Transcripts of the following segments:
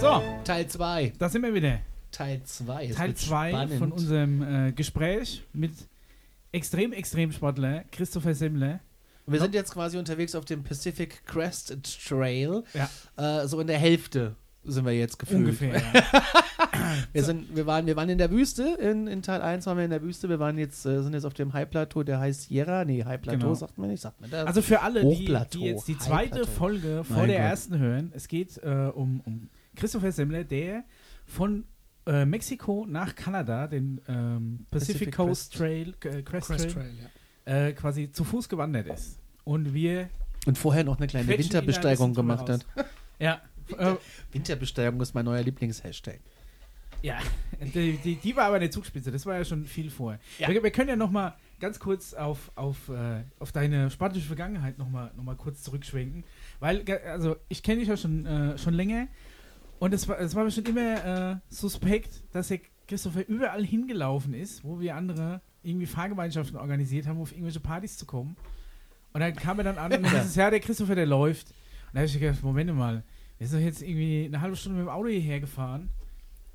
So, Teil 2. da sind wir wieder. Teil 2. Teil 2 von unserem äh, Gespräch mit extrem, extrem Sportler Christopher Semmler. Wir sind jetzt quasi unterwegs auf dem Pacific Crest Trail. Ja. Äh, so in der Hälfte sind wir jetzt gefühlt. Ungefähr. Ja. Wir, sind, wir, waren, wir waren in der Wüste. In, in Teil 1 waren wir in der Wüste. Wir waren jetzt, äh, sind jetzt auf dem High Plateau, der heißt Sierra. Nee, High Plateau Genau. sagt man nicht. Sagt man das? Also für alle, die, die jetzt die zweite. Folge vor der ersten hören, es geht äh, um, um Christopher Semmler, der von äh, Mexiko nach Kanada den ähm, Pacific, Pacific Coast Trail, äh, Crest, Crest Trail, Trail, ja. äh, quasi zu Fuß gewandert ist. Und wir Und vorher noch eine kleine Winterbesteigung gemacht hat. Ja, äh, Winterbesteigung ist mein neuer Lieblingshashtag. Ja, die, die, die war aber eine Zugspitze, das war ja schon viel vorher. Ja. Wir, wir können ja noch mal ganz kurz auf, auf, äh, auf deine sportliche Vergangenheit noch mal, noch mal kurz zurückschwenken, weil, also ich kenne dich ja schon, äh, schon länger und es war, es war mir schon immer äh, suspekt, dass der Christopher überall hingelaufen ist, wo wir andere irgendwie Fahrgemeinschaften organisiert haben, um auf irgendwelche Partys zu kommen. Und dann kam er dann an und Ja. hieß es, ja, der Christopher, der läuft. Und da habe ich gedacht, Moment mal, wir sind doch jetzt irgendwie eine halbe Stunde mit dem Auto hierher gefahren.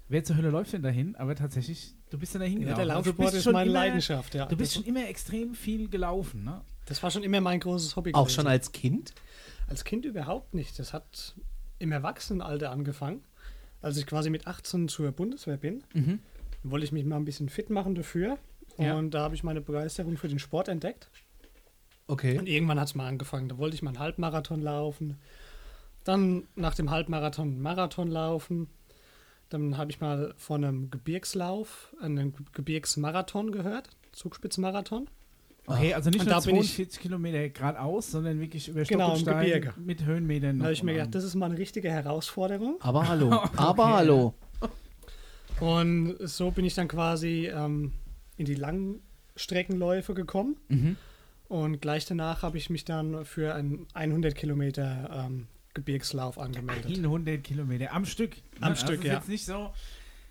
Wer zur Hölle läuft denn dahin? Aber tatsächlich, du bist dann dahin Ja, gelaufen. der Also du Laufsport bist ist schon meine immer, Leidenschaft, ja. Du bist das, schon immer extrem viel gelaufen, ne? das war schon immer mein großes Hobby. Auch gewesen. schon als Kind? Als Kind überhaupt nicht. Das hat im Erwachsenenalter angefangen. Als ich quasi mit 18 zur Bundeswehr bin, Mhm. wollte ich mich mal ein bisschen fit machen dafür. Ja. Und da habe ich meine Begeisterung für den Sport entdeckt. Okay. Und irgendwann hat es mal angefangen. Da wollte ich mal einen Halbmarathon laufen. Dann nach dem Halbmarathon einen Marathon laufen. Dann habe ich mal von einem Gebirgslauf einen Ge- Gebirgsmarathon gehört. Zugspitzmarathon. Okay, also nicht Und nur da bin ich- 42 Kilometer geradeaus, sondern wirklich über Stock Genau, und im Stein Gebirge. mit Höhenmetern. Da habe ich mir gedacht, das ist mal eine richtige Herausforderung. Aber hallo. Aber hallo. Und so bin ich dann quasi ähm, in die Langstreckenläufe gekommen. mhm. Und gleich danach habe ich mich dann für einen 100 Kilometer ähm, Gebirgslauf angemeldet. 100 Kilometer am Stück. Am ne? Stück, also ja. jetzt nicht so,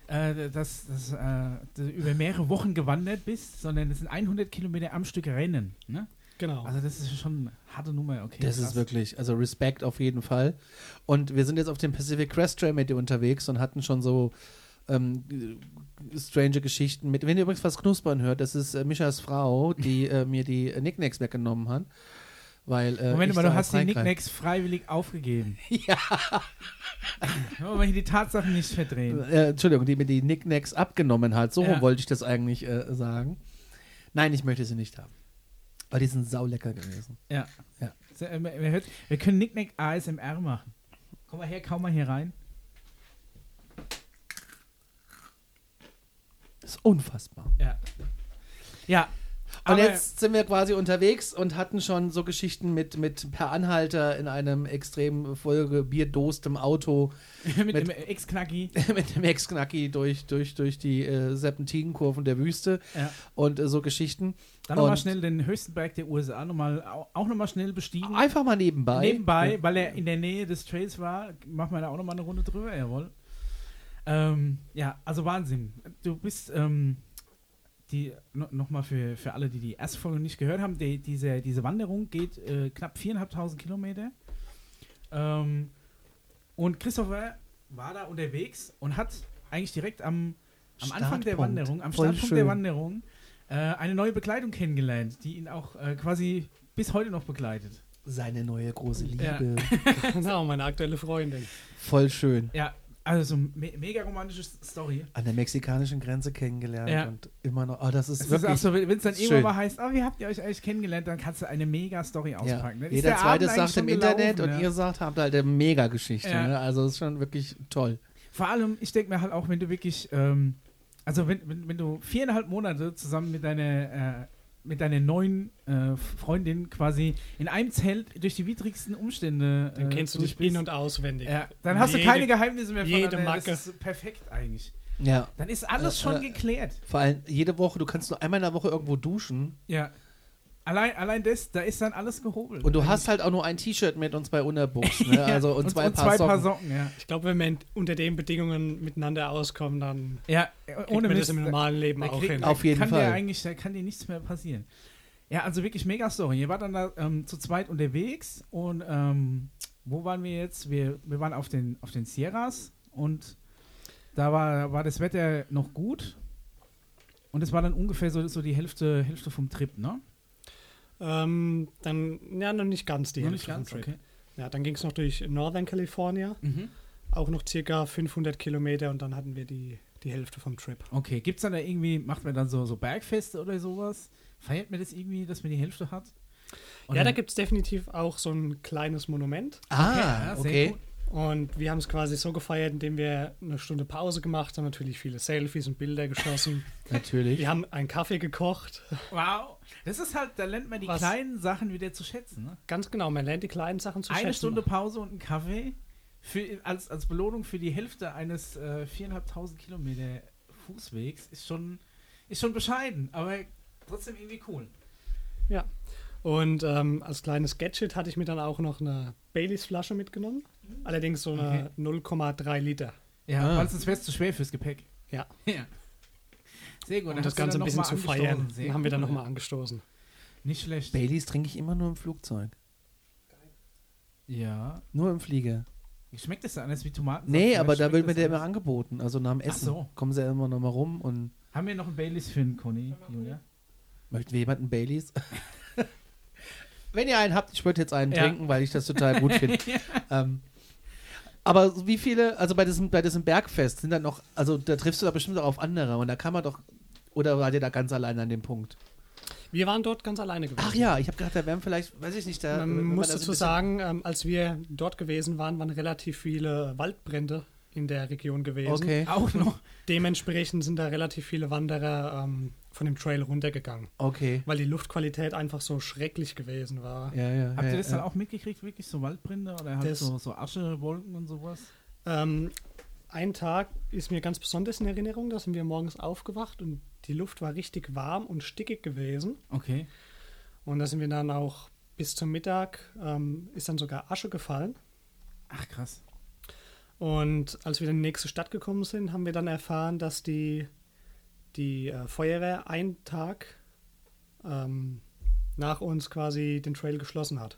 äh, dass, dass äh, du über mehrere Wochen gewandert bist, sondern es sind 100 Kilometer am Stück Rennen. Ne? Genau. Also das ist schon eine harte Nummer. Okay, Das krass. ist wirklich, also Respekt auf jeden Fall. Und wir sind jetzt auf dem Pacific Crest Trail mit dir unterwegs und hatten schon so ähm, äh, strange Geschichten mit. Wenn ihr übrigens was knuspern hört, das ist äh, Mischas Frau, die äh, mir die äh, Nicknacks weggenommen hat. Weil, äh, Moment ich mal, du hast die Nicknacks freiwillig aufgegeben. Ja. Mal hier die Tatsachen nicht verdrehen. Äh, Entschuldigung, die mir die Nicknacks abgenommen hat. So Ja. wollte ich das eigentlich äh, sagen. Nein, ich möchte sie nicht haben. Aber die sind saulecker gewesen. Ja. Ja. So, äh, wir, wir können Nicknack ASMR machen. Komm mal her, kaum mal hier rein. Das ist unfassbar. Ja. Ja. Und jetzt sind wir quasi unterwegs und hatten schon so Geschichten mit, mit per Anhalter in einem extrem vollgebierdostem Auto mit, mit- dem Ex-Knacki. mit dem Ex-Knacki durch, durch, durch die äh, Serpentinenkurven der Wüste Ja. und äh, so Geschichten. Dann nochmal schnell den höchsten Berg der USA nochmal, au- auch nochmal schnell bestiegen. Einfach mal nebenbei. Nebenbei, Ja. weil er in der Nähe des Trails war, machen wir da auch nochmal eine Runde drüber, jawohl. Ähm, ja, also Wahnsinn. Du bist, ähm, die, no, nochmal für, für alle, die die erste Folge nicht gehört haben, die, diese, diese Wanderung geht äh, knapp 4.500 Kilometer. Ähm, und Christopher war da unterwegs und hat eigentlich direkt am, am Anfang der. Wanderung, am Voll Startpunkt der schön. Wanderung, äh, eine neue Bekleidung kennengelernt, die ihn auch äh, quasi bis heute noch begleitet. Seine neue große Liebe. Ja. genau, meine aktuelle Freundin. Voll schön. Ja, also so me mega romantische Story. An der mexikanischen Grenze kennengelernt Ja. und immer noch. Oh, das ist Es wirklich. so, wenn es dann irgendwann mal heißt, oh, wie habt ihr euch eigentlich kennengelernt, dann kannst du eine mega Story ja. auspacken. Dann ist Jeder der zweite sagt im schon Internet gelaufen, und ja. ihr sagt, habt halt eine Mega-Geschichte. Ja. Ne? Also, es ist schon wirklich toll. Vor allem, ich denke mir halt auch, wenn du wirklich, ähm, also wenn, wenn, wenn du viereinhalb Monate zusammen mit deiner, äh, mit deiner neuen äh, Freundin quasi in einem Zelt durch die widrigsten Umstände Dann äh, kennst du dich in- und auswendig. ja, dann hast du Jede- keine Geheimnisse mehr jede voneinander. Macke. Das ist perfekt eigentlich. Ja. Dann ist alles Äh, schon äh, geklärt. Vor allem jede Woche, du kannst nur einmal in der Woche irgendwo duschen Ja. Allein, allein das, da ist dann alles gehobelt. und du Eigentlich. hast halt auch nur ein T-Shirt mit und zwei Unterbuchs. Ne? Also, und, zwei, Paar zwei Socken. Paar Socken, ja. Ich glaube, wenn wir unter den Bedingungen miteinander auskommen, dann Ja, ohne man Mist. das im normalen Leben auch kriegt- hin. da Auf jeden kann Fall. Dir eigentlich, da kann dir nichts mehr passieren. Ja, also wirklich mega Story. Ihr wart dann da ähm, zu zweit unterwegs und ähm, wo waren wir jetzt? Wir, wir waren auf den, auf den Sierras und da war, war das Wetter noch gut. Und es war dann ungefähr so, so die Hälfte, Hälfte vom Trip, ne? Ähm, dann, ja, noch nicht ganz die Noch Hälfte nicht ganz, Trip. okay. Ja, dann ging es noch durch Northern California, Mhm. auch noch circa 500 Kilometer und dann hatten wir die, die Hälfte vom Trip. Okay, gibt's dann da irgendwie, macht man dann so, so Bergfeste oder sowas? Feiert man das irgendwie, dass man die Hälfte hat? Oder- Ja, da gibt es definitiv auch so ein kleines Monument. Ah, ja, sehr okay. Und wir haben es quasi so gefeiert, indem wir eine Stunde Pause gemacht haben, natürlich viele Selfies und Bilder geschossen. Natürlich. wir haben einen Kaffee gekocht. Wow. Das ist halt, da lernt man die Was? kleinen Sachen wieder zu schätzen. Ne? Ganz genau, man lernt die kleinen Sachen zu Eine schätzen. Stunde Pause und ein Kaffee für, als, als Belohnung für die Hälfte eines äh, 4.500 Kilometer Fußwegs ist schon, ist schon bescheiden, aber trotzdem irgendwie cool. Ja. Und ähm, als kleines Gadget hatte ich mir dann auch noch eine Baileys-Flasche mitgenommen. Allerdings so eine 0,3 Liter. Ja, Ah. weil sonst wäre es zu schwer fürs Gepäck. Ja. ja. Sehr gut. Um dann das Ganze ein bisschen zu mal feiern. angestoßen. Sehr haben wir dann nochmal angestoßen. Nicht schlecht. Baileys trinke ich immer nur im Flugzeug. Ja. Nur im Flieger. Schmeckt das anders wie Tomaten? Nee, aber da wird mir der immer angeboten. Also nach dem Essen so. kommen sie ja immer noch mal rum und Haben wir noch einen Baileys für den Conny, Julia? möchten wir jemanden Baileys? Wenn ihr einen habt, ich würde jetzt einen Ja. trinken, weil ich das total gut finde. ähm, aber wie viele, also bei diesem, bei diesem Bergfest sind dann noch, also da triffst du da bestimmt auch auf andere und da kann man doch, oder wart ihr da ganz allein an dem Punkt? Wir waren dort ganz alleine gewesen. Ach ja, ich habe gedacht, da wären vielleicht, weiß ich nicht, da. Man muss dazu sagen, ähm, als wir dort gewesen waren, waren relativ viele Waldbrände in der Region gewesen. Okay, Auch noch. Dementsprechend sind da relativ viele Wanderer ähm, von dem Trail runtergegangen, okay. weil die Luftqualität einfach so schrecklich gewesen war. Ja, ja. Habt ja, ihr das ja. dann auch mitgekriegt, wirklich so Waldbrände oder halt Das- so, so Aschewolken und sowas? Ähm, ein Tag ist mir ganz besonders in Erinnerung, da sind wir morgens aufgewacht und die Luft war richtig warm und stickig gewesen. Okay. Und da sind wir dann auch bis zum Mittag, ähm, ist dann sogar Asche gefallen. Ach krass. Und als wir in die nächste Stadt gekommen sind, haben wir dann erfahren, dass die, die äh, Feuerwehr einen Tag ähm, nach uns quasi den Trail geschlossen hat.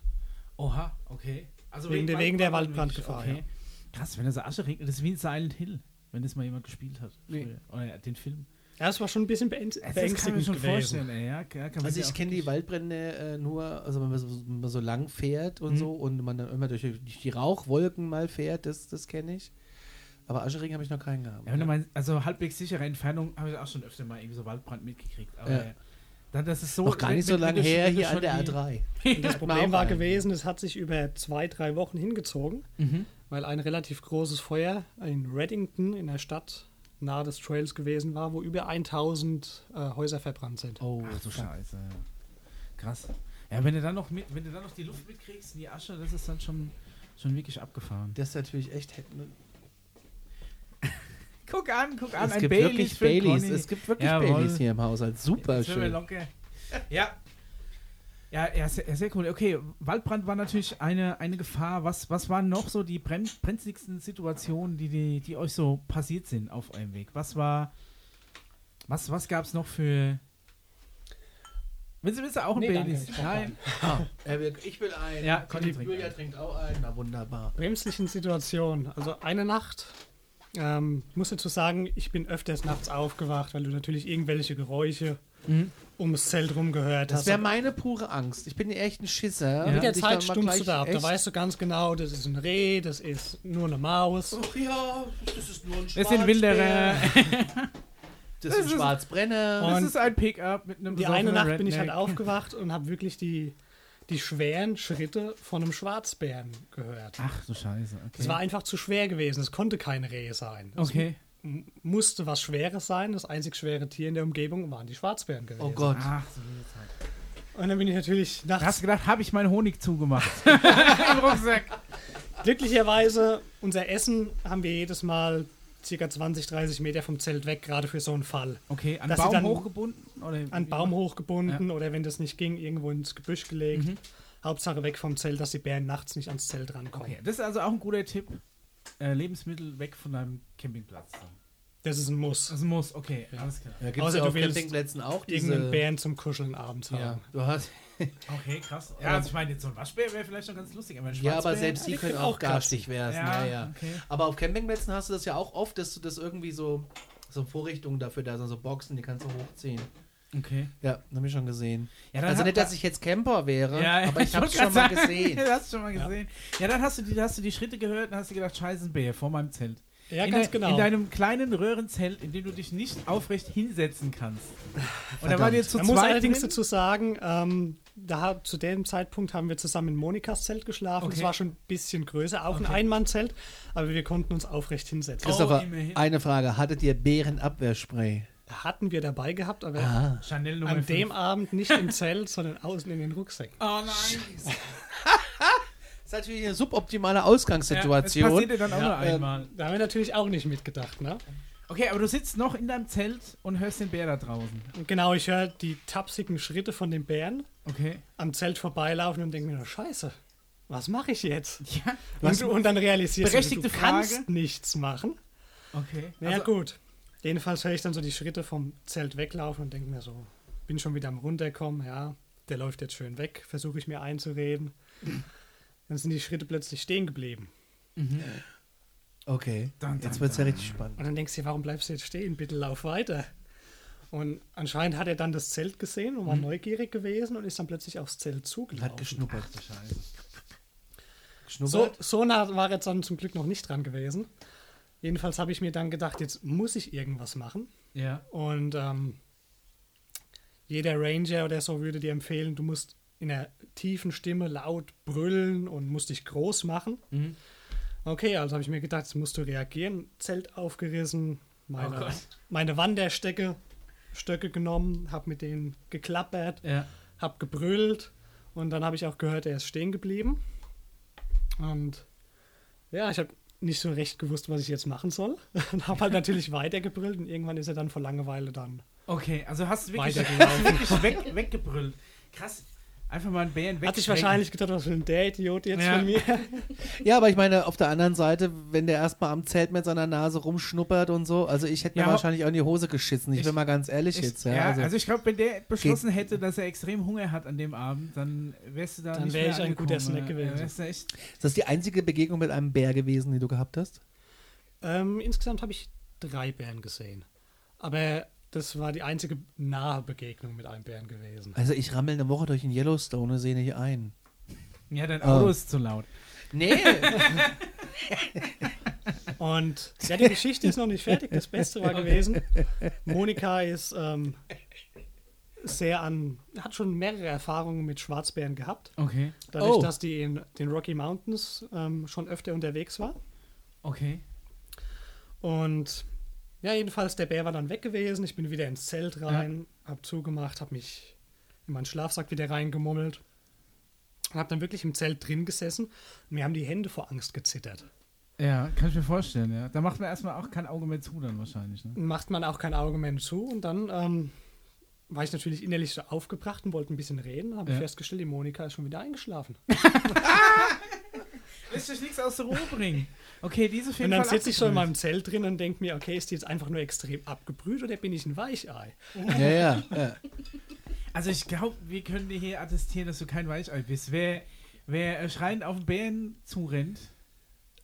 Oha, okay. Also Wegen der- wegen der Waldbrand Waldbrandgefahr, Okay. Krass, wenn da so Asche regnet, das ist wie in Silent Hill, wenn das mal jemand gespielt hat. Nee. Oder den Film. Ja, es war schon ein bisschen beängst Das kann ich mir beängstigend schon gewesen. vorstellen, ey. Ja, ja, kann man Also ich kenne die Waldbrände äh, nur, also wenn man, so, wenn man so lang fährt und Mhm. so und man dann immer durch, durch die Rauchwolken mal fährt, das, das kenne ich. Aber Aschering habe ich noch keinen gehabt. Ja, wenn du meinst, also halbwegs sichere Entfernung habe ich auch schon öfter mal irgendwie so Waldbrand mitgekriegt. Aber Ja. dann, das ist so. noch gar nicht so lange her hier an der die- A3. Und das man Problem war gewesen, es hat sich über zwei, drei Wochen hingezogen, Mhm. weil ein relativ großes Feuer in Reddington in der Stadt nahe des Trails gewesen war, wo über 1000 äh, Häuser verbrannt sind. Oh, Ach du. Scheiße. ja. Krass. Ja, wenn du dann noch mit, wenn du dann noch die Luft mitkriegst, die Asche, das ist dann schon, schon wirklich abgefahren. Das ist natürlich echt. Guck an, guck an, es ein gibt Baileys wirklich Baileys. Es gibt wirklich Jawohl. Baileys hier im Haushalt. Super schön. locker. Ja. Ja, ja sehr, sehr cool. Okay, Waldbrand war natürlich eine, eine Gefahr. Was, was waren noch so die brenzligsten Situationen, die, die, die euch so passiert sind auf eurem Weg? Was war. Was, was gab es noch für. Willst du, willst du auch ein Nee, Baileys? Nein. Ah, er will, ich will einen. Ja, Conny die trinkt Julia trinkt auch einen. Na wunderbar. bremslichen Situation. Also eine Nacht, ähm, ich muss dazu sagen, ich bin öfters nachts aufgewacht, weil du natürlich irgendwelche Geräusche Mhm. ums Zelt rum gehört Das hast. wäre meine pure Angst. Ich bin echt ein Schisser. Ja. Mit der Zeit stummst du da ab. Da weißt du ganz genau, das ist ein Reh, das ist nur eine Maus. Ach ja, das ist nur ein Das sind Wilderer. Das ist ein Schwarzbrenner. Das ist ein Pickup mit einem Die eine Nacht bin ich halt Redneck. aufgewacht und habe wirklich die, die schweren Schritte von einem Schwarzbären gehört. Ach du Scheiße. Okay. Es war einfach zu schwer gewesen. Es konnte kein Reh sein. Es okay. m- musste was Schweres sein. Das einzig schwere Tier in der Umgebung waren die Schwarzbären gewesen. Oh Gott. Ach, so. Und dann bin ich natürlich Da hast nachts du gedacht, habe ich meinen Honig zugemacht? Im Rucksack. Glücklicherweise, unser Essen haben wir jedes Mal circa 20, 30 Meter vom Zelt weg, gerade für so einen Fall. Okay, an Dass Baum dann hochgebunden? Oder An Baum hochgebunden oder wenn das nicht ging, irgendwo ins Gebüsch gelegt. Mhm. Hauptsache weg vom Zelt, dass die Bären nachts nicht ans Zelt rankommen. Okay, das ist also auch ein guter Tipp. Äh, Lebensmittel weg von deinem Campingplatz. Das ist ein Muss. Das muss, okay, Ja. alles klar. Ja, gibt es Außer ja du auf willst Campingplätzen auch Irgendeinen diese... Bären zum Kuscheln abends haben. Ja, du hast... Okay, krass. Ja, also ich meine, jetzt so ein Waschbär wäre vielleicht noch ganz lustig, aber ein Ja, aber selbst die können auch garstig werden. Ja, Ja, ja. okay. Aber auf Campingplätzen hast du das ja auch oft, dass du das irgendwie so, so Vorrichtungen dafür da sind, so Boxen, die kannst du hochziehen. Okay. Ja, habe ich schon gesehen. Ja, Also nicht, dass ich jetzt Camper wäre, Ja, aber ich habe es schon mal gesehen. Das hast du schon mal gesehen. Ja, dann hast du, die, hast du die Schritte gehört und hast dir gedacht, scheiße, ein Bär vor meinem Zelt. Ja, in ganz de- genau. In deinem kleinen Röhrenzelt, in dem du dich nicht aufrecht hinsetzen kannst. Und da war dir zu Man muss zweit allerdings drin. dazu sagen, ähm, da, zu dem Zeitpunkt haben wir zusammen in Monikas Zelt geschlafen. Es Okay. war schon ein bisschen größer, auch ein Okay. Einmannzelt, aber wir konnten uns aufrecht hinsetzen. Oh, Christopher, immerhin. eine Frage. Hattet ihr Bärenabwehrspray? Hatten wir dabei gehabt, aber Ah. Chanel Nummer an dem. Abend nicht im Zelt, sondern außen in den Rucksäcken. Oh nein. Das ist natürlich eine suboptimale Ja, Ausgangssituation. das passiert dir dann auch Ja, nur ähm, einmal. Da haben wir natürlich auch nicht mitgedacht, ne? Okay, aber du sitzt noch in deinem Zelt und hörst den Bär da draußen. Und genau, ich höre die tapsigen Schritte von den Bären Okay. am Zelt vorbeilaufen und denke mir, scheiße, was mache ich jetzt? Ja. Und, und dann realisierst du, du Berechtigte kannst Frage. nichts machen. Okay. Ja Also- gut. Jedenfalls höre ich dann so die Schritte vom Zelt weglaufen und denke mir so, bin schon wieder am runterkommen, ja, der läuft jetzt schön weg, versuche ich mir einzureden. Dann sind die Schritte plötzlich stehen geblieben. Mhm. Okay, Dun, dun, jetzt wird es ja richtig spannend. Und dann denkst du dir, warum bleibst du jetzt stehen? Bitte lauf weiter. Und anscheinend hat er dann das Zelt gesehen und war Mhm. neugierig gewesen und ist dann plötzlich aufs Zelt zugelaufen. Hat geschnuppert. Ach du Scheiße. So, Geschnuppert? so nah war er jetzt dann zum Glück noch nicht dran gewesen. Jedenfalls habe ich mir dann gedacht, jetzt muss ich irgendwas machen. Ja. Und ähm, jeder Ranger oder so würde dir empfehlen, du musst in einer tiefen Stimme laut brüllen und musst dich groß machen. Mhm. Okay, also habe ich mir gedacht, jetzt musst du reagieren. Zelt aufgerissen, Oh meine, Gott. meine Wanderstöcke Stöcke genommen, habe mit denen geklappert, Ja. habe gebrüllt und dann habe ich auch gehört, er ist stehen geblieben. Und ja, ich habe nicht so recht gewusst, was ich jetzt machen soll. Und habe halt natürlich weitergebrüllt und irgendwann ist er dann vor Langeweile dann. Okay, also hast du wirklich, wirklich weg, weggebrüllt. Krass. Einfach mal einen Bären weg. Hat sich wahrscheinlich gedacht, was will denn der Idiot jetzt Ja. von mir? Ja, aber ich meine, auf der anderen Seite, wenn der erstmal am Zelt mit seiner Nase rumschnuppert und so, also ich hätte mir Ja, wahrscheinlich auch in die Hose geschissen. Ich, ich- bin mal ganz ehrlich Ich, jetzt. ja, Ja, also, also, ich glaube, wenn der beschlossen hätte, dass er extrem Hunger hat an dem Abend, dann wärst du da Dann nicht wär mehr ich ein guter Snack gewesen. Ja, echt, ist das die einzige Begegnung mit einem Bär gewesen, die du gehabt hast? Ähm, insgesamt habe ich drei Bären gesehen. Aber das war die einzige nahe Begegnung mit einem Bären gewesen. Also ich rammel eine Woche durch den Yellowstone und sehe nicht ein. ja, dein Oh. Auto ist zu laut. Nee. Und ja, die Geschichte ist noch nicht fertig. Das Beste war gewesen, Monika ist ähm, sehr an, hat schon mehrere Erfahrungen mit Schwarzbären gehabt. Okay, Dadurch, Oh. dass die in den Rocky Mountains ähm, schon öfter unterwegs war. okay. Und ja, jedenfalls, der Bär war dann weg gewesen. Ich bin wieder ins Zelt rein, hab zugemacht, hab mich in meinen Schlafsack wieder reingemummelt. Und hab dann wirklich im Zelt drin gesessen. Und mir haben die Hände vor Angst gezittert. Ja, kann ich mir vorstellen, ja. Da macht man erstmal auch kein Auge mehr zu dann wahrscheinlich, ne? Macht man auch kein Auge mehr zu. Und dann ähm, war ich natürlich innerlich so aufgebracht und wollte ein bisschen reden. Habe Ja. ich festgestellt, die Monika ist schon wieder eingeschlafen. Lässt sich nichts aus der Ruhe bringen. Okay, diese Und dann sitze ich so in meinem Zelt drin und denke mir, okay, ist die jetzt einfach nur extrem abgebrüht oder bin ich ein Weichei? ja, ja, ja. Also ich glaube, wir können dir hier attestieren, dass du kein Weichei bist. Wer, wer schreiend auf den Bären zurennt,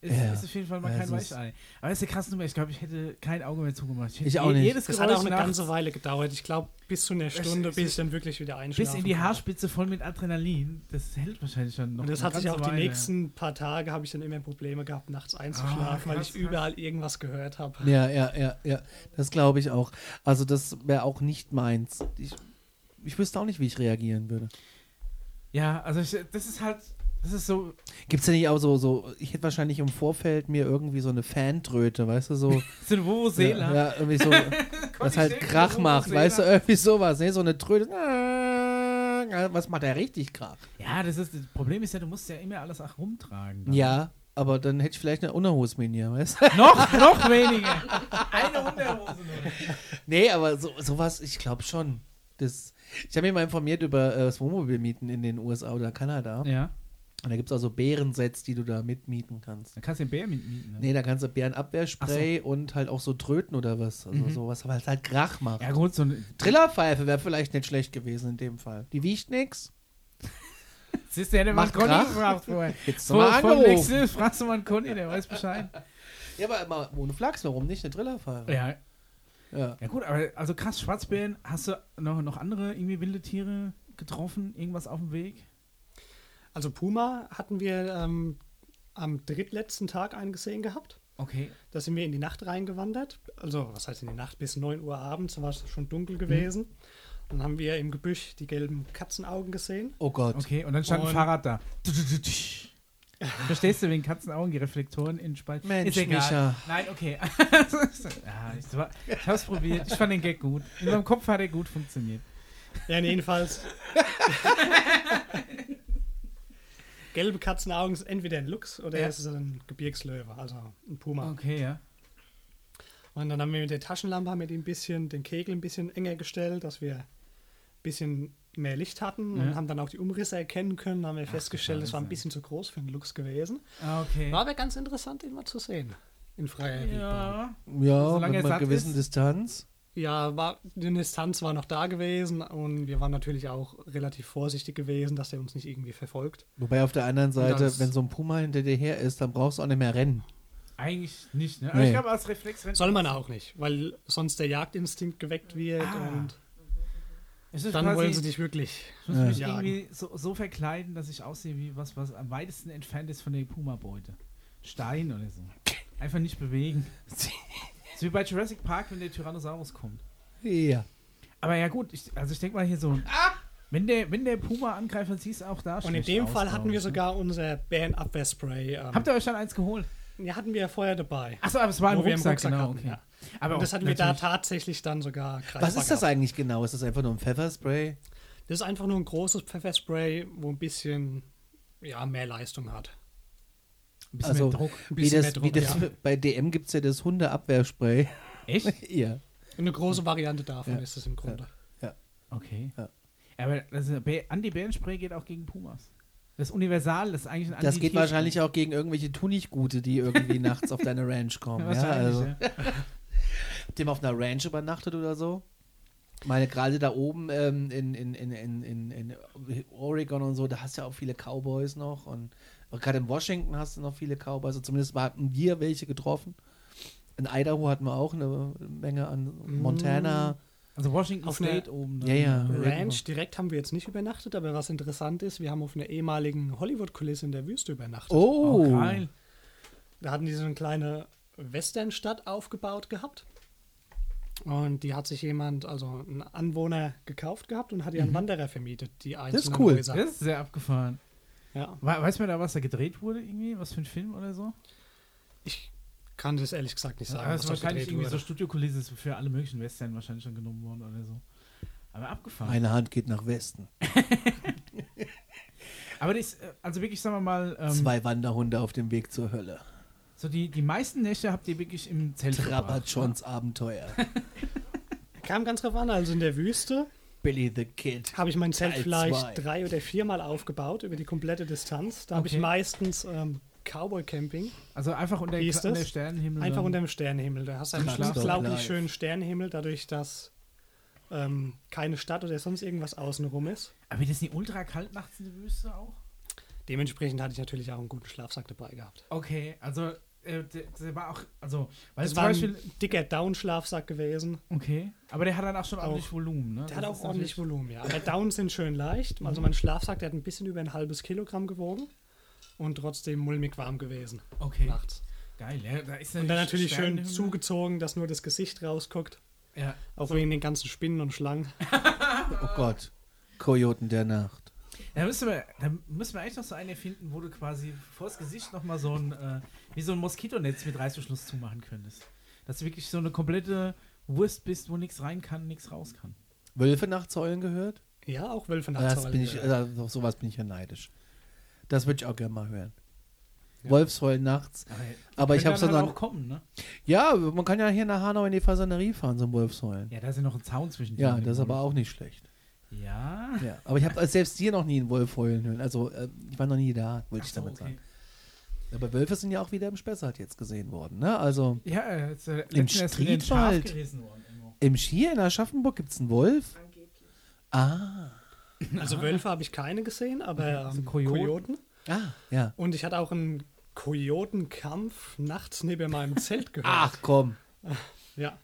ist, Ja. ist auf jeden Fall mal Ja, kein Weichei. Aber das ist eine krasse Nummer. Ich glaube, ich hätte kein Auge mehr zugemacht. hätte Ich auch nicht. Jedes Das Geräusch hat auch eine nachts ganze Weile gedauert. Ich glaube, bis zu einer Stunde, bis ich dann wirklich wieder einschlafen bis in die. Haarspitze voll mit Adrenalin. Das hält wahrscheinlich schon noch Und das eine hat sich auch die Weile. nächsten paar Tage, habe ich dann immer Probleme gehabt, nachts einzuschlafen, weil krass, ich krass. überall irgendwas gehört habe. Ja, ja, ja, ja. Das glaube ich auch. Also das wäre auch nicht meins. Ich, ich wüsste auch nicht, wie ich reagieren würde. Ja, also ich, das ist halt, das ist so, Gibt es ja nicht auch so, so, ich hätte wahrscheinlich im Vorfeld mir irgendwie so eine Fantröte, weißt du, so. so eine Vuvuzela. ja, ja, irgendwie so, was halt Krach macht, weißt du, irgendwie sowas, ne? So eine Tröte. Ja, Was macht der richtig Krach? Ja, das ist das Problem ist ja, du musst ja immer alles auch rumtragen. dann. Ja, aber dann hätte ich vielleicht eine Unterhose mit mir, weißt du? noch, noch weniger. Eine Unterhose nur. Nee, aber so, sowas, ich glaube schon. Das, ich habe mich mal informiert über äh, das Wohnmobilmieten in den USA oder Kanada. Ja. Und da gibt es auch so Bärensets, die du da mitmieten kannst. Dann kannst du den Bär mitmieten. Ne? Nee, da kannst du Bärenabwehrspray und halt auch so tröten oder was. Also Mhm. sowas, aber es halt Krach macht. Ja, gut, so eine. Trillerpfeife wäre vielleicht nicht schlecht gewesen in dem Fall. Die wiegt nix. Siehst du, hätte man Macht Conny gefragt vorher. Jetzt Vor, mal vor fragst du mal einen Conny, der weiß Bescheid. Ja, aber immer ohne Flachs, warum nicht? Eine Trillerpfeife. Ja, Ja. ja gut, aber also krass, Schwarzbären, hast du noch, noch andere irgendwie wilde Tiere getroffen? Irgendwas auf dem Weg? Also Puma hatten wir ähm, am drittletzten Tag eingesehen gehabt. Okay. Da sind wir in die Nacht reingewandert. Also, was heißt in die Nacht? Bis 9 Uhr abends war es schon dunkel gewesen. Dann haben wir im Gebüsch die gelben Katzenaugen gesehen. Oh Gott. Okay, und dann stand ein Und- Fahrrad da. Verstehst du, wegen Katzenaugen, die Reflektoren in Spalt? Mensch, Ist egal. Micha. Nein, okay. ja, ich, war, ich hab's probiert. Ich fand den Gag gut. In meinem Kopf hat er gut funktioniert. Ja, nee, jedenfalls. Gelbe Katzenaugen ist entweder ein Luchs oder Ja. es ist ein Gebirgslöwe, also ein Puma. Okay, ja. Und dann haben wir mit der Taschenlampe haben wir die ein bisschen, den Kegel ein bisschen enger gestellt, dass wir ein bisschen mehr Licht hatten Ja. und haben dann auch die Umrisse erkennen können. haben wir Ach, festgestellt, es war ein bisschen zu groß für einen Luchs gewesen. Ah, okay. War aber ganz interessant, ihn mal zu sehen. In freier Wildbahn. Ja. Ja, Solange mit er einer gewissen ist. Distanz. Ja, war, die Distanz war noch da gewesen und wir waren natürlich auch relativ vorsichtig gewesen, dass er uns nicht irgendwie verfolgt. Wobei auf der anderen Seite, Das- wenn so ein Puma hinter dir her ist, dann brauchst du auch nicht mehr rennen. Eigentlich nicht, ne? Aber Nee. ich glaube, als Reflex rennt- Soll man auch nicht, weil sonst der Jagdinstinkt geweckt wird Ah. und Es ist dann quasi- wollen sie dich wirklich. Ich muss Ja. mich irgendwie so, so verkleiden, dass ich aussehe wie was, was am weitesten entfernt ist von der Puma-Beute. Stein oder so. Einfach nicht bewegen. so wie bei Jurassic Park, wenn der Tyrannosaurus kommt. Ja. Aber ja gut, ich, also ich denke mal hier so, wenn der, wenn der Puma angreift, dann siehst du auch da Und in dem aus, Fall hatten wir ne? sogar unser Bärenabwehrspray. Ähm, Habt ihr euch dann eins geholt? ja, hatten wir ja vorher dabei. Achso, aber es war im Wo wir Rucksack, Rucksack genau. hatten, okay. ja. Aber Und das hatten wir da tatsächlich dann sogar Was ist das gehabt. eigentlich genau? Ist das einfach nur ein Pfefferspray? Das ist einfach nur ein großes Pfefferspray, wo ein bisschen ja, mehr Leistung hat. Ein bisschen Also- mehr Druck. Ein Wie das, mehr wie Druck, das, ja. Bei DM gibt es ja das Hundeabwehrspray. Echt? ja. Eine große Variante davon Ja. ist es im Grunde. Okay. Ja. Aber das Anti-Bärenspray geht auch gegen Pumas. Das ist universal, das ist eigentlich ein Das geht wahrscheinlich auch gegen irgendwelche Tunichtgute, die irgendwie nachts auf deine Ranch kommen. Ja, Wahrscheinlich, also, ja. Habt ihr mal auf einer Ranch übernachtet oder so? Ich meine, gerade da oben ähm, in, in, in, in, in, Oregon und so, da hast du ja auch viele Cowboys noch. Und gerade in Washington hast du noch viele Cowboys. Also zumindest hatten wir welche getroffen. In Idaho hatten wir auch eine Menge an Montana. Also Washington Auf State oben. ne? Ja, ja. Ranch direkt haben wir jetzt nicht übernachtet, aber was interessant ist, wir haben auf einer ehemaligen Hollywood-Kulisse in der Wüste übernachtet. Oh, Oh, geil. Da hatten die so eine kleine Westernstadt aufgebaut gehabt. Und die hat sich jemand, also ein Anwohner, gekauft gehabt und hat ihr an Wanderer vermietet, die einzelnen cool. Häuser. Das ist sehr abgefahren. Ja. We weiß man da, was da gedreht wurde irgendwie? Was für ein Film oder so? Ich kann das ehrlich gesagt nicht sagen. Ja, das was ist wahrscheinlich gedreht irgendwie so wurde. Studiokulisse ist für alle möglichen Western wahrscheinlich schon genommen worden oder so. Aber abgefahren. meine Hand geht nach Westen. Aber das, äh, also wirklich, sagen wir mal, ähm, Zwei Wanderhunde auf dem Weg zur Hölle. so die, die meisten Nächte habt ihr wirklich im Zelt verbracht, Trappertschons Abenteuer. Kam ganz drauf an, also in der Wüste Billy the Kid. habe ich mein Zelt Teil vielleicht zwei. drei oder viermal aufgebaut über die komplette Distanz. Da habe ich Okay. meistens ähm, Cowboy-Camping, Also einfach unter, Wie ist unter das? Sternenhimmel. einfach unter dem Sternenhimmel. Da hast du einen unglaublich schönen Sternenhimmel, dadurch, dass ähm, keine Stadt oder sonst irgendwas außenrum ist. Aber wird das nicht ultra kalt nachts in der Wüste auch? Dementsprechend hatte ich natürlich auch einen guten Schlafsack dabei gehabt. Okay, also äh, der, der war auch, also, weil Das zum war Beispiel, ein dicker Down-Schlafsack gewesen. okay, aber der hat dann auch schon Auch- ordentlich Volumen, ne? Der hat Das auch ist ordentlich Volumen, ja. Aber Downs sind schön leicht. Also mein Schlafsack, der hat ein bisschen über ein halbes Kilogramm gewogen und trotzdem mulmig warm gewesen Okay, nachts. geil, ja, da ist Und dann natürlich schön zugezogen, dass nur das Gesicht rausguckt. Ja, Auch wegen den ganzen Spinnen und Schlangen. Oh Gott. Kojoten der Nacht. Da müssen wir, da müssen wir eigentlich noch so einen erfinden, wo du quasi vors Gesicht nochmal so ein, äh, wie so ein Moskitonetz mit Reißverschluss zumachen könntest. Dass du wirklich so eine komplette Wurst bist, wo nichts rein kann, nichts raus kann. Wölfe nachts heulen gehört? Ja, auch Wölfe Das nachts bin ich, äh, auf sowas bin ich ja neidisch. Das würde ich auch gerne mal hören. Ja. Wolfsheulen nachts. Aber, Aber ich hab's dann dann halt noch- auch kommen, ne? Ja, man kann ja hier nach Hanau in die Fasanerie fahren, so ein Wolfsheulen. Ja, da ist ja noch ein Zaun zwischen Ja, das ist aber auch nicht schlecht. Ja. Ja, aber ich habe selbst hier noch nie einen Wolf heulen hören. Also, äh, ich war noch nie da, wollte ich damit okay. sagen. Aber Wölfe sind ja auch wieder im Spessart jetzt gesehen worden, ne? Also, Ja, äh, äh, Im Striedwald. im Schier in Aschaffenburg gibt es einen Wolf. Ah. Also Wölfe habe ich keine gesehen, aber Also ähm, Kojoten? Kojoten. Ah, ja. Und ich hatte auch einen Kojotenkampf nachts neben meinem Zelt gehört. Ach komm. Ja.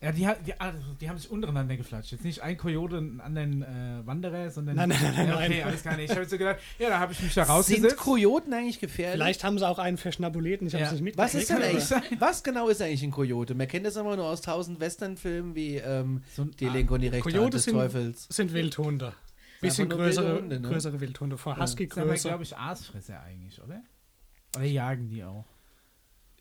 Ja, die, die, ah, die haben sich untereinander geflatscht. Jetzt nicht ein Kojote und einen anderen äh, Wanderer, sondern. Nein, nein, nein, ja, Okay, nein. alles gar nicht. Ich habe jetzt so gedacht, ja, da habe ich mich da Sind rausgesetzt. Kojoten eigentlich gefährlich? Vielleicht haben sie auch einen verschnabuleten, ich habe Ja. es nicht mitgekriegt. Was ist denn eigentlich, was genau ist eigentlich ein Kojote? Man kennt das immer nur aus tausend Westernfilmen wie ähm, So ein- Die Linke und die rechte Kojote des sind- Teufels. sind Wildhunde. Bisschen größere, Hunde, ne? größere Wildhunde. Von Ja. Husky Das sind glaube ich, Aasfresser eigentlich, oder? Oder jagen die auch?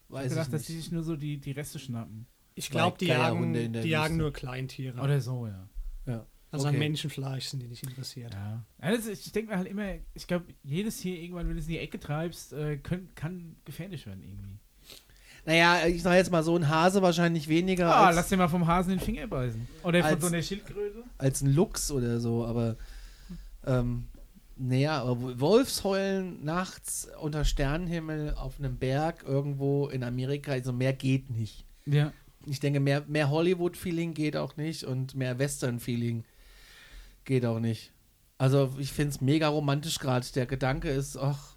Ich Weiß habe gedacht, ich dass die sich nur so die, die Reste schnappen. Ich glaube, die jagen, in der die jagen nur Kleintiere. Oder so, ja. Ja. also okay. an Menschenfleisch sind die nicht interessiert. ja. ist, ich denke mir halt immer, ich glaube, jedes Tier irgendwann, wenn du es in die Ecke treibst, äh, können, kann gefährlich werden irgendwie. Naja, ich sag jetzt mal so, ein Hase wahrscheinlich weniger Ah, lass dir mal vom Hasen den Finger beißen. Oder von Als- so einer Schildkröte. als ein Luchs oder so, aber ähm, naja, aber Wolfsheulen nachts unter Sternenhimmel auf einem Berg irgendwo in Amerika, also mehr geht nicht. Ja. Ich denke, mehr, mehr Hollywood-Feeling geht auch nicht und mehr Western-Feeling geht auch nicht. Also ich finde es mega romantisch gerade. Der Gedanke ist, ach,